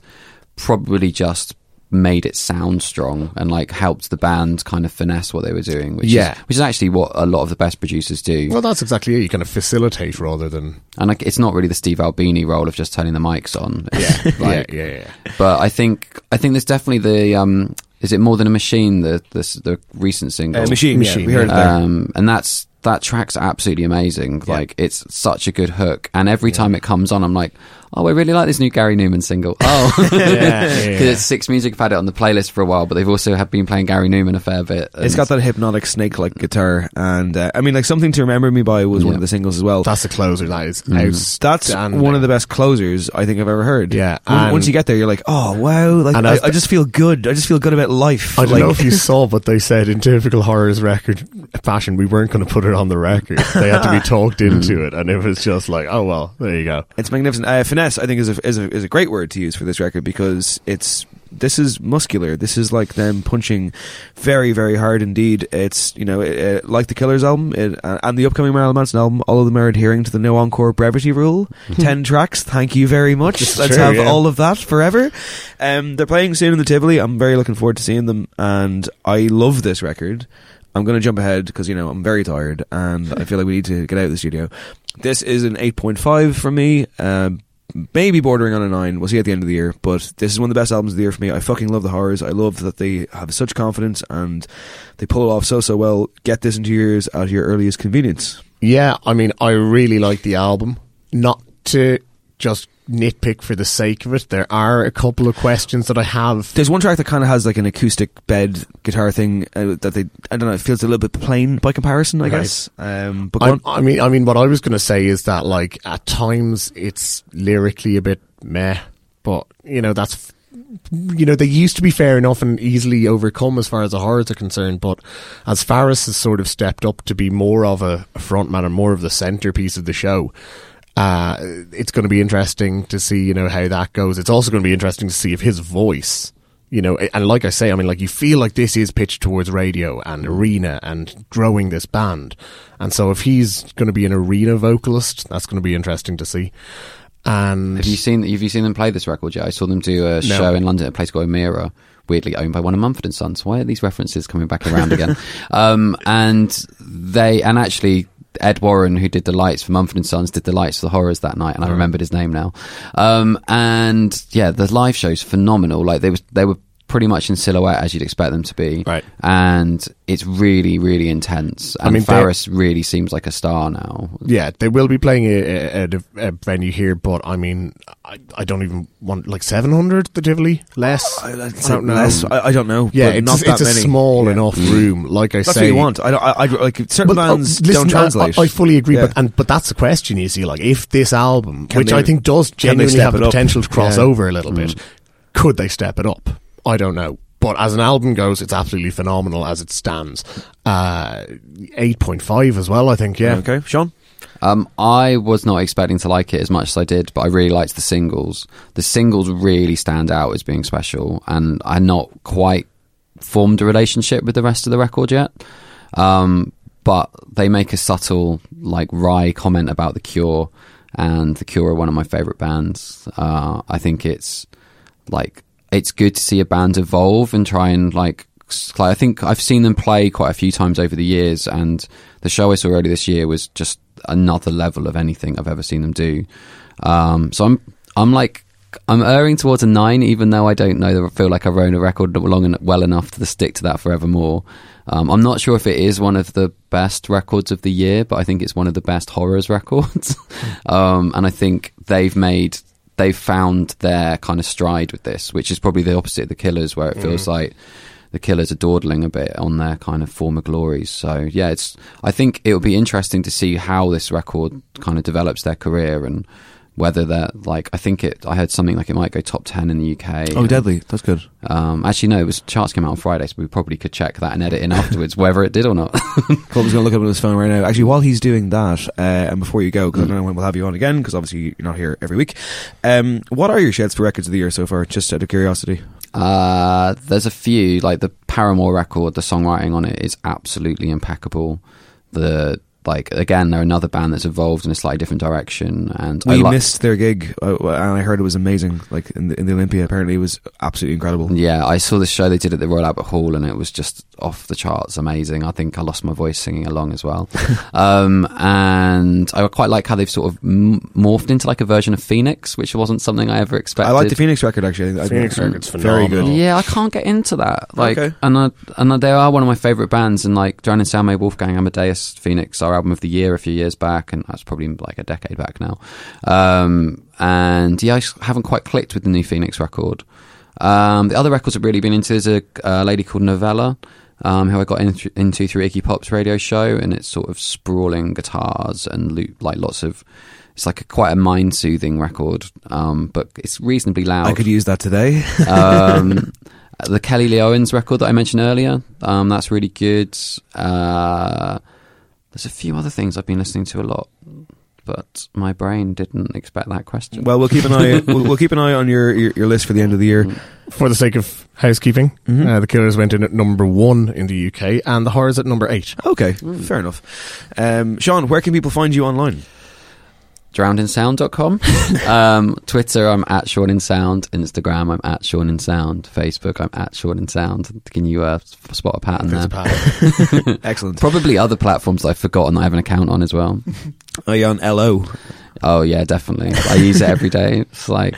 probably just made it sound strong and like helped the band kind of finesse what they were doing which Yeah. is which is actually what a lot of the best producers do Well, that's exactly it. You kind of facilitate rather than and like it's not really the Steve Albini role of just turning the mics on. It's like- yeah, yeah, yeah. But I think I think there's definitely the um, is it more than a machine the the, the recent single Uh, machine, Machine, yeah, we heard yeah. it there. um, and that's that track's absolutely amazing. Like it's such a good hook, and every time it comes on, I'm like, oh, I really like this new Gary Numan single. Oh, because yeah, yeah. it's Six Music have had it on the playlist for a while, but they've also have been playing Gary Numan a fair bit. It's got that hypnotic snake-like guitar, and uh, I mean, like something to remember me by was one of the singles as well. That's the closer. That is That's one of the best closers I think I've ever heard. Yeah, When- and- once you get there, you're like, oh wow, like And I, I just feel good. I just feel good about life. I don't like, know if you saw, but they said in typical horrors record fashion, we weren't going to put it on the record. They had to be talked into it, and it was just like, oh well, there you go. It's magnificent. Uh, finesse, I think, is a, is a is a great word to use for this record because it's this is muscular. This is like them punching very very hard indeed. It's you know uh, like the Killers album it, uh, and the upcoming Marilyn Manson album. All of them are adhering to the no encore brevity rule. Ten tracks. Thank you very much. It's Let's true, have yeah. all of that forever. Um, they're playing soon in the Tivoli. I'm very looking forward to seeing them, and I love this record. I'm going to jump ahead because you know I'm very tired and I feel like we need to get out of the studio. This is an 8.5 for me. Um, maybe bordering on a 9. We'll see at the end of the year. But this is one of the best albums of the year for me. I fucking love the horrors. I love that they have such confidence and they pull it off so, so well. Get this into your ears at your earliest convenience. Yeah, I mean, I really like the album. Not to just nitpick for the sake of it. There are a couple of questions that I have. There's one track that kind of has like an acoustic bed guitar thing uh, that they, I don't know, it feels a little bit plain by comparison, I Right. guess. Um, but I. I mean, I mean, what I was going to say is that, like, at times it's lyrically a bit meh, but you know that's you know, they used to be fair enough and easily overcome as far as the horrors are concerned. But as Faris has sort of stepped up to be more of a, a frontman and more of the centerpiece of the show, uh, it's going to be interesting to see, you know, how that goes. It's also going to be interesting to see if his voice, you know, and like I say, I mean, like you feel like this is pitched towards radio and arena and growing this band. And so if he's going to be an arena vocalist, that's going to be interesting to see. And Have you seen Have you seen them play this record yet? I saw them do a show in London at a place called Omeara, weirdly owned by one of Mumford and Sons. Why are these references coming back around again? um, and they and actually. Ed Warren, who did the lights for Mumford and Sons, did the lights for the horrors that night, and I remembered his name now. Um, and yeah, the live show's phenomenal. Like they was, they were pretty much in silhouette as you'd expect them to be, Right. And it's really, really intense. And I mean, they- Faris really seems like a star now. Yeah, they will be playing a, a, a, a venue here, but I mean, I, I don't even want like seven hundred the Tivoli less. I, don't know. Less, I, I don't know. yeah, but it's not that it's a small Yeah. enough mm. room. Like I That's say, what you want. I, I, I like certain But, oh, bands listen, don't translate. I, I fully agree, Yeah. but and but that's the question. You see, like if this album, Can which they- I think does genuinely have it the up? potential to cross Yeah. over a little bit, mm. could they step it up? I don't know. But as an album goes, it's absolutely phenomenal as it stands. Uh, Eight point five as well, I think. Yeah. Okay, Sean. Um, I was not expecting to like it as much as I did, but I really liked the singles. The singles really stand out as being special, and I'm not quite formed a relationship with the rest of the record yet. Um, but they make a subtle, like, wry comment about The Cure, and The Cure are one of my favourite bands. Uh, I think it's like it's good to see a band evolve and try and like I think I've seen them play quite a few times over the years, and the show I saw earlier this year was just another level of anything I've ever seen them do. Um, so I'm I'm like I'm erring towards a nine, even though I don't know. that I feel like I've owned a record long and well enough to stick to that forevermore. Um, I'm not sure if it is one of the best records of the year, but I think it's one of the best horrors records. um, and I think they've made they've found their kind of stride with this, which is probably the opposite of the Killers, where it mm. feels like the Killers are dawdling a bit on their kind of former glories. So yeah, it's I think it will be interesting to see how this record kind of develops their career and whether they're like I think it. I heard something like it might go top ten in the UK. Oh, and- deadly. That's good. Um, actually, no, it was charts came out on Friday, so we probably could check that and edit in afterwards, whether it did or not. Colby's going to look up on his phone right now. Actually, while he's doing that, uh, and before you go, because I don't know when we'll have you on again, because obviously you're not here every week. Um, what are your sheds for records of the year so far? Just out of curiosity. Uh, there's a few like the Paramore record. The songwriting on it is absolutely impeccable. The like again, they're another band that's evolved in a slightly different direction, and I We like- missed their gig, uh, and I heard it was amazing. Like in the, in the Olympia, apparently it was absolutely incredible. Yeah, I saw the show they did at the Royal Albert Hall, and it was just off the charts, amazing. I think I lost my voice singing along as well. um, and I quite like how they've sort of m- morphed into like a version of Phoenix, which wasn't something I ever expected. I like the Phoenix record actually. I Phoenix it's record's very phenomenal. good. Yeah, I can't get into that. Like, Okay. and I, and they are one of my favorite bands. And like Joan and Salme, Wolfgang Amadeus, Phoenix, our album of the year a few years back, and that's probably like a decade back now. Um, and yeah, I haven't quite clicked with the new Phoenix record. Um, the other records I've really been into is a uh, lady called Novella. Um, who I got in th- into through Iggy Pop's radio show, and it's sort of sprawling guitars and loop, like lots of. It's like a, quite a mind soothing record, um, but it's reasonably loud I could use that today. um, the Kelly Lee Owens record that I mentioned earlier. Um, that's really good. Uh, there's a few other things I've been listening to a lot, but my brain didn't expect that question. well, we'll keep an eye. we'll, we'll keep an eye on your, your your list for the end of the year. For the sake of housekeeping, Mhm. uh, the Killers went in at number one in the UK, and the Horrors at number eight. Okay, fair enough. Um, Sean, where can people find you online? drownedinsound.com. um, Twitter, I'm at Sean in Sound. Instagram, I'm at Sean in Sound. Facebook, I'm at Sean in Sound. Can you uh, spot a pattern There's there? a pattern. Excellent. Probably other platforms I've forgotten I have an account on as well. Are you on Ello? Oh yeah, definitely. I use it every day. It's like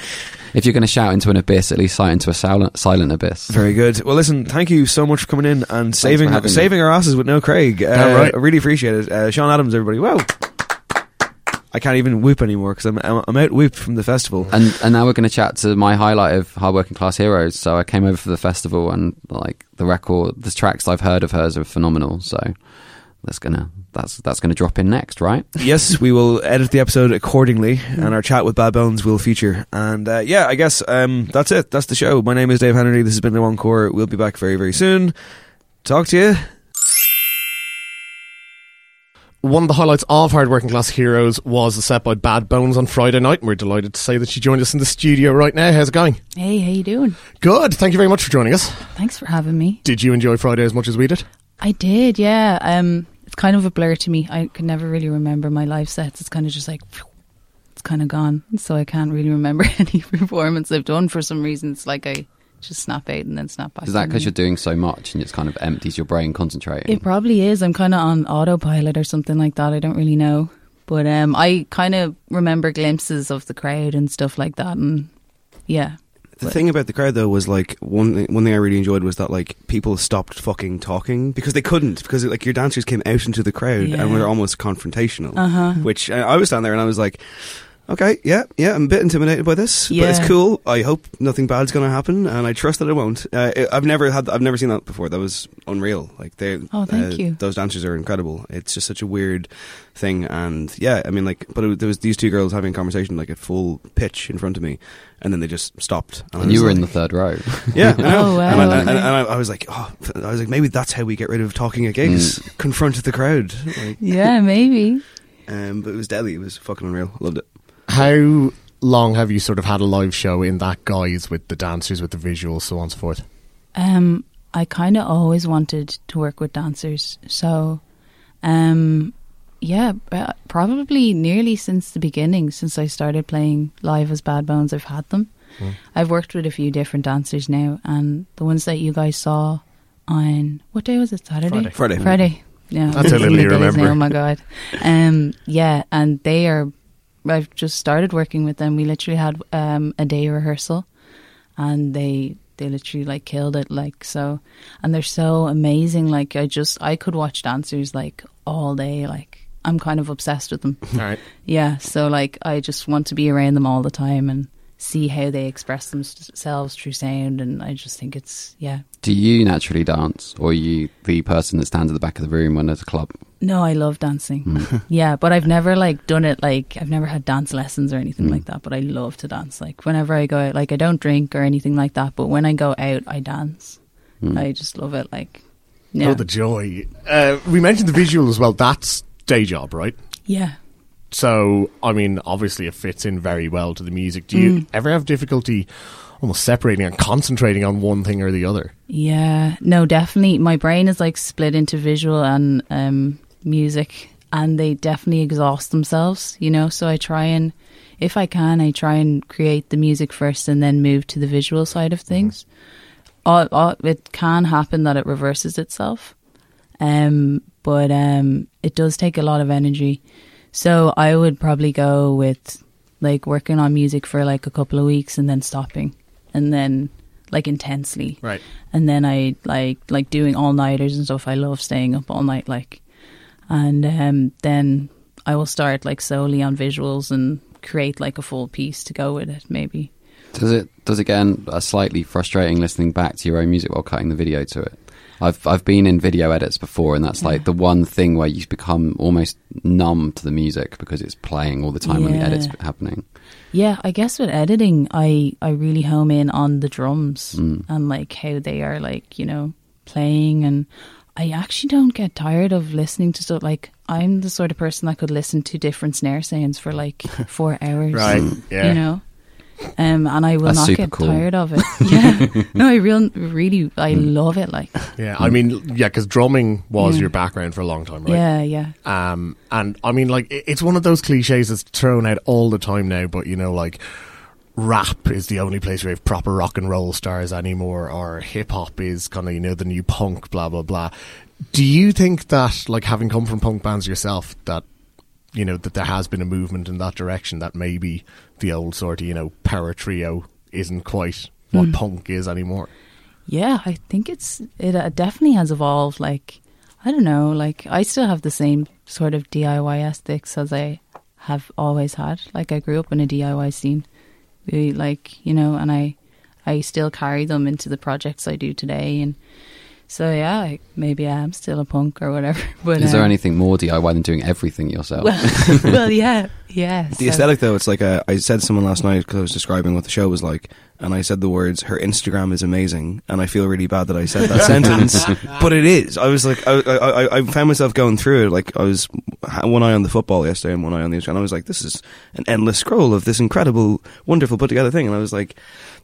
if you're going to shout into an abyss, at least shout into a silent, silent abyss. Very good. Well, listen, thank you so much for coming in and saving me. saving our asses with no Craig. Uh, Yeah, right. I really appreciate it. Uh, Sean Adams, everybody. Wow. I can't even whoop anymore because I'm, I'm out whooped from the festival. And and now we're going to chat to my highlight of Hard Working Class Heroes. So I came over for the festival, and like the record, the tracks I've heard of hers are phenomenal. So that's gonna that's that's gonna drop in next, right? yes, we will edit the episode accordingly, and our chat with Bad Bones will feature. And uh, yeah, I guess um, that's it. That's the show. My name is Dave Hanratty. This has been the Encore. We'll be back very, very soon. Talk to you. One of the highlights of Hard Working Class Heroes was the set by Bad Bones on Friday night. and We're delighted to say that she joined us in the studio right now. How's it going? Hey, how you doing? Good. Thank you very much for joining us. Thanks for having me. Did you enjoy Friday as much as we did? I did, yeah. Um, it's kind of a blur to me. I can never really remember my live sets. It's kind of just like it's kind of gone, so I can't really remember any performance I've done for some reason. It's like I just snap out and then snap back. Is that because you're doing so much and it's kind of empties your brain concentrating? It probably is. I'm kind of on autopilot or something like that. I don't really know, but um, I kind of remember glimpses of the crowd and stuff like that, and yeah. The thing about the crowd though was like one thing, one thing I really enjoyed was that like people stopped fucking talking because they couldn't because like your dancers came out into the crowd Yeah. and were almost confrontational. Uh-huh. Which I was down there and I was like, okay, yeah, yeah, I'm a bit intimidated by this, but it's cool. I hope nothing bad's going to happen, and I trust that it won't. Uh, it- I've never had, I've never seen that before. That was unreal. Like they, Oh, thank uh, you. Those dancers are incredible. It's just such a weird thing, and yeah, I mean, like, but it, there was these two girls having a conversation like at full pitch in front of me, and then they just stopped. I and you were like- in the third row. yeah, I. Oh, wow, And, I, and, okay. and I, I was like, oh, I was like, maybe that's how we get rid of talking at gigs. Confront the crowd. Like, Yeah, maybe. um, but it was deadly. It was fucking unreal. Loved it. How long have you sort of had a live show in that guise with the dancers, with the visuals, so on and so forth? Um, I kind of always wanted to work with dancers, so, um, yeah, uh, probably nearly since the beginning, since I started playing live as Bad Bones, I've had them. Mm. I've worked with a few different dancers now, and the ones that you guys saw on what day was it? Saturday, Friday. Friday. Friday. Yeah, That's how little the you days now, remember. Oh my god. Um, yeah, and they are. I've just started working with them. We literally had um, a day rehearsal, and they they literally like killed it. Like so, and they're so amazing. Like I just I could watch dancers like all day. Like I'm kind of obsessed with them. All right. Yeah, so like I just want to be around them all the time and see how they express themselves through sound, and I just think it's yeah. Do you naturally dance, or are you the person that stands at the back of the room when there's a club? No, I love dancing. Mm. yeah, but I've never like done it like I've never had dance lessons or anything Mm. like that. But I love to dance. Like whenever I go out, like I don't drink or anything like that. But when I go out, I dance. Mm. I just love it. Like yeah, Oh, the joy. Uh, we mentioned the visual as well. That's day job, right? yeah. So, I mean, obviously it fits in very well to the music. Do you Mm. ever have difficulty almost separating and concentrating on one thing or the other? Yeah, no, definitely. My brain is like split into visual and um, music, and they definitely exhaust themselves, you know. So I try and, if I can, I try and create the music first and then move to the visual side of things. Uh, uh, it can happen that it reverses itself, um, but um, it does take a lot of energy. So I would probably go with like working on music for like a couple of weeks and then stopping, and then like intensely Right. and then I like like doing all nighters and stuff. I love staying up all night, like, and um, then I will start like solely on visuals and create like a full piece to go with it. Maybe Does it does it get uh, slightly frustrating listening back to your own music while cutting the video to it? I've I've been in video edits before, and that's like the one thing where you become almost numb to the music because it's playing all the time when the Yeah. edit's happening. Yeah. I guess with editing, I I really home in on the drums Mm. and like how they are like you know playing and. I actually don't get tired of listening to stuff. Like I'm the sort of person that could listen to different snare sounds for like four hours. Right, yeah. You know, um, and I will That's not get cool. tired of it. Yeah, no, I real really I love it. Like, Yeah, I mean, yeah, because drumming was Yeah. your background for a long time, right? yeah, yeah, Um, and I mean, like, it's one of those cliches that's thrown out all the time now, but you know, like, rap is the only place where you have proper rock and roll stars anymore, or hip hop is kind of, you know, the new punk, blah, blah, blah. Do you think that, like, having come from punk bands yourself, that, you know, that there has been a movement in that direction, that maybe the old sort of, you know, power trio isn't quite what Hmm. punk is anymore? yeah. I think it's it uh, definitely has evolved. Like, I don't know. Like, I still have the same sort of DIY ethics as I have always had. Like, I grew up in a DIY scene. We like you know, and I I still carry them into the projects I do today and. So yeah, I, maybe I am still a punk or whatever. But Is there um, anything more DIY than doing everything yourself? Well, well, yeah, yeah. The so- aesthetic, though, it's like a, I said to someone last night because I was describing what the show was like, and I said the words, "Her Instagram is amazing," and I feel really bad that I said that sentence, but it is. I was like, I, I, I- I found myself going through it. Like I was one eye on the football yesterday and one eye on the Instagram. And I was like, this is an endless scroll of this incredible, wonderful put together thing, and I was like,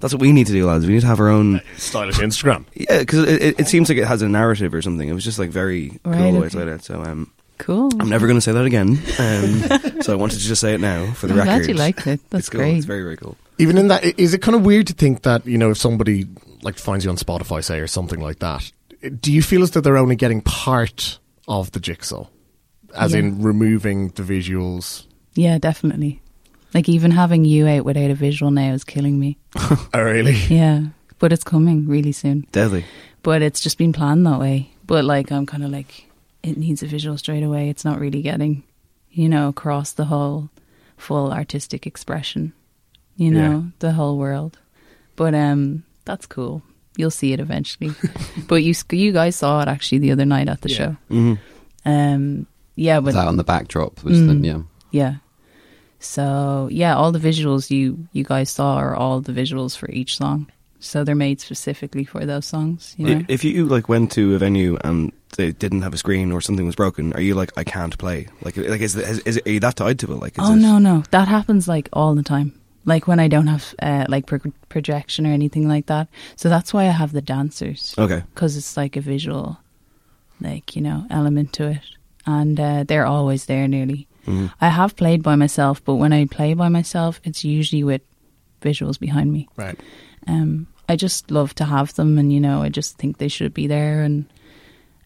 that's what we need to do, lads. We need to have our own stylish Instagram. Yeah, because it, it, it seems like it has a narrative or something. It was just like very Right, cool okay. ways like that. So um, Cool. I'm never going to say that again. Um, so I wanted to just say it now for the I'm record. glad you liked it. That's it's cool. great. It's very very cool. Even in that, is it kind of weird to think that you know if somebody like finds you on Spotify, say, or something like that, do you feel as though they're only getting part of the jigsaw, as Yeah. in removing the visuals? Yeah, definitely. Like even having you out without a visual now is killing me. Oh, really? Yeah, but it's coming really soon. Deadly. But it's just been planned that way. But like I'm kind of like it needs a visual straight away. It's not really getting, you know, across the whole full artistic expression. You know, Yeah. the whole world. But um, that's cool. You'll see it eventually. but you you guys saw it actually the other night at the Yeah. show. Mhm. Um, yeah, but that on the backdrop was the Mm. yeah. yeah. So yeah, all the visuals you you guys saw are all the visuals for each song. So they're made specifically for those songs. You know? If you like went to a venue and they didn't have a screen or something was broken, are you like I can't play? Like like is is, is are you that tied to it? Like is oh it, no no, that happens like all the time. Like when I don't have uh, like pro- projection or anything like that. So that's why I have the dancers. Okay. Because it's like a visual, like you know, element to it, and uh, they're always there nearly. Mhm. I have played by myself, but when I play by myself, it's usually with visuals behind me. Right. Um, I just love to have them, and you know, I just think they should be there, and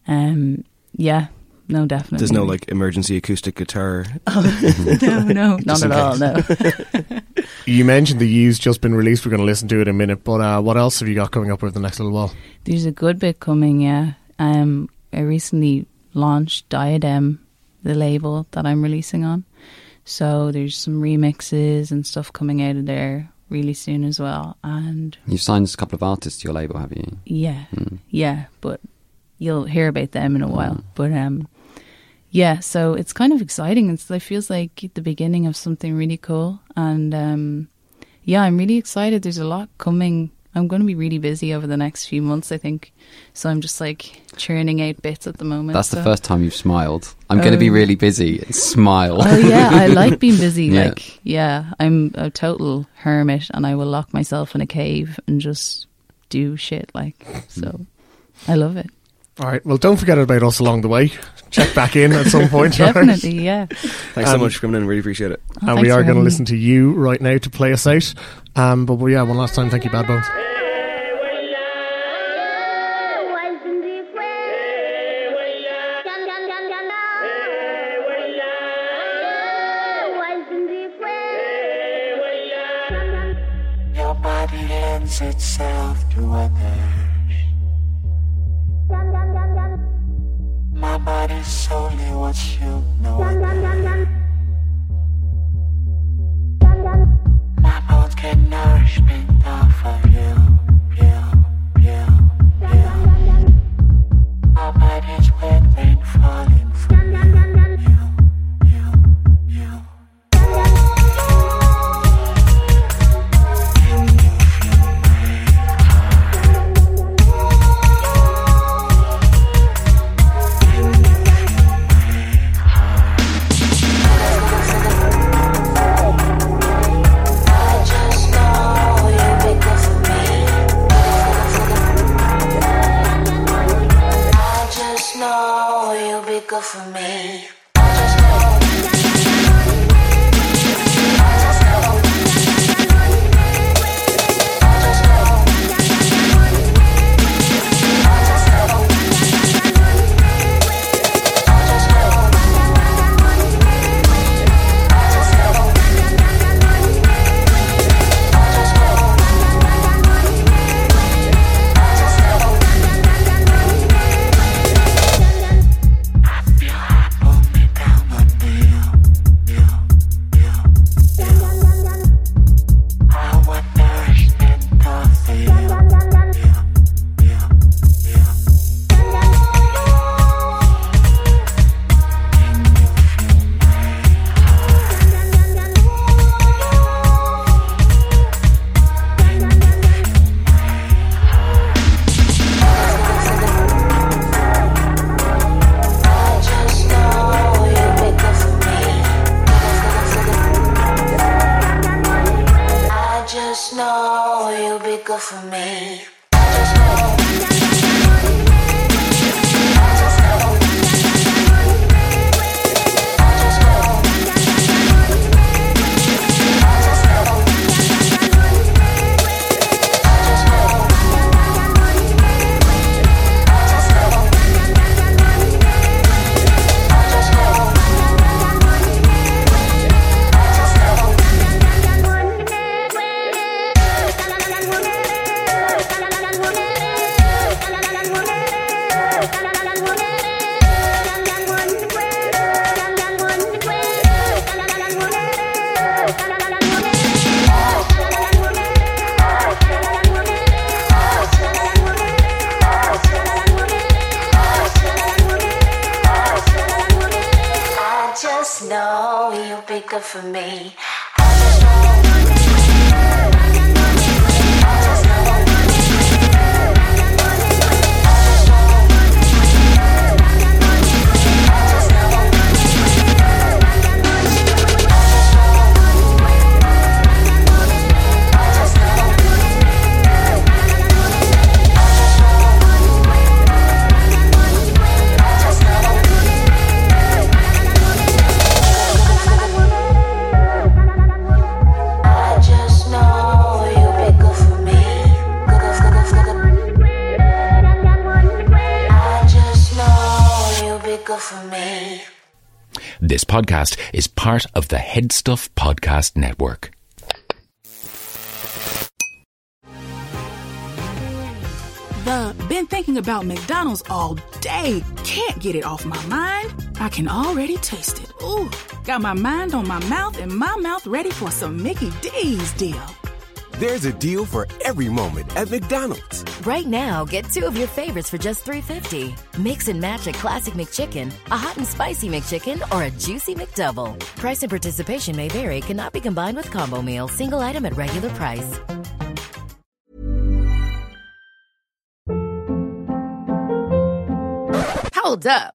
um, yeah, no, definitely. There's no like emergency acoustic guitar. no, no, not at all. No. You mentioned the U's just been released. We're going to listen to it in a minute. But uh, what else have you got coming up over the next little while? There's a good bit coming, yeah. Um, I recently launched Diadem, the label that I'm releasing on. So there's some remixes and stuff coming out of there really soon as well. And You've signed a couple of artists to your label, have you? yeah, Mm. yeah, but you'll hear about them in a while. But um, yeah, so it's kind of exciting. It's, it feels like the beginning of something really cool. And um, yeah, I'm really excited. There's a lot coming. I'm going to be really busy over the next few months, I think. So I'm just like churning out bits at the moment. That's the first time you've smiled. I'm going to be Oh. really busy. Smile. Oh yeah, I like being busy. Yeah. Like yeah, I'm a total hermit, and I will lock myself in a cave and just do shit. Like so, I love it. All right. Well, don't forget about us along the way. Check back in at some point. all right? Definitely, yeah. Thanks so Um, much for coming in. Really appreciate it. Oh, and we are going to listen to you right now to play us out. Um, but well, yeah, one last time, thank you, Bad Bones. Your body lends itself to others. My body's solely what you know. My bones get nourishment off of you, you, you, you. My body's wet rain falling from you, you, podcast is part of the HeadStuff Podcast Network. The been thinking about McDonald's all day. Can't get it off my mind. I can already taste it. Ooh, got my mind on my mouth and my mouth ready for some Mickey D's deal. There's a deal for every moment at McDonald's. Right now, get two of your favorites for just $3.50. Mix and match a classic McChicken, a hot and spicy McChicken, or a juicy McDouble. Price and participation may vary, cannot be combined with combo meal, single item at regular price. Hold up.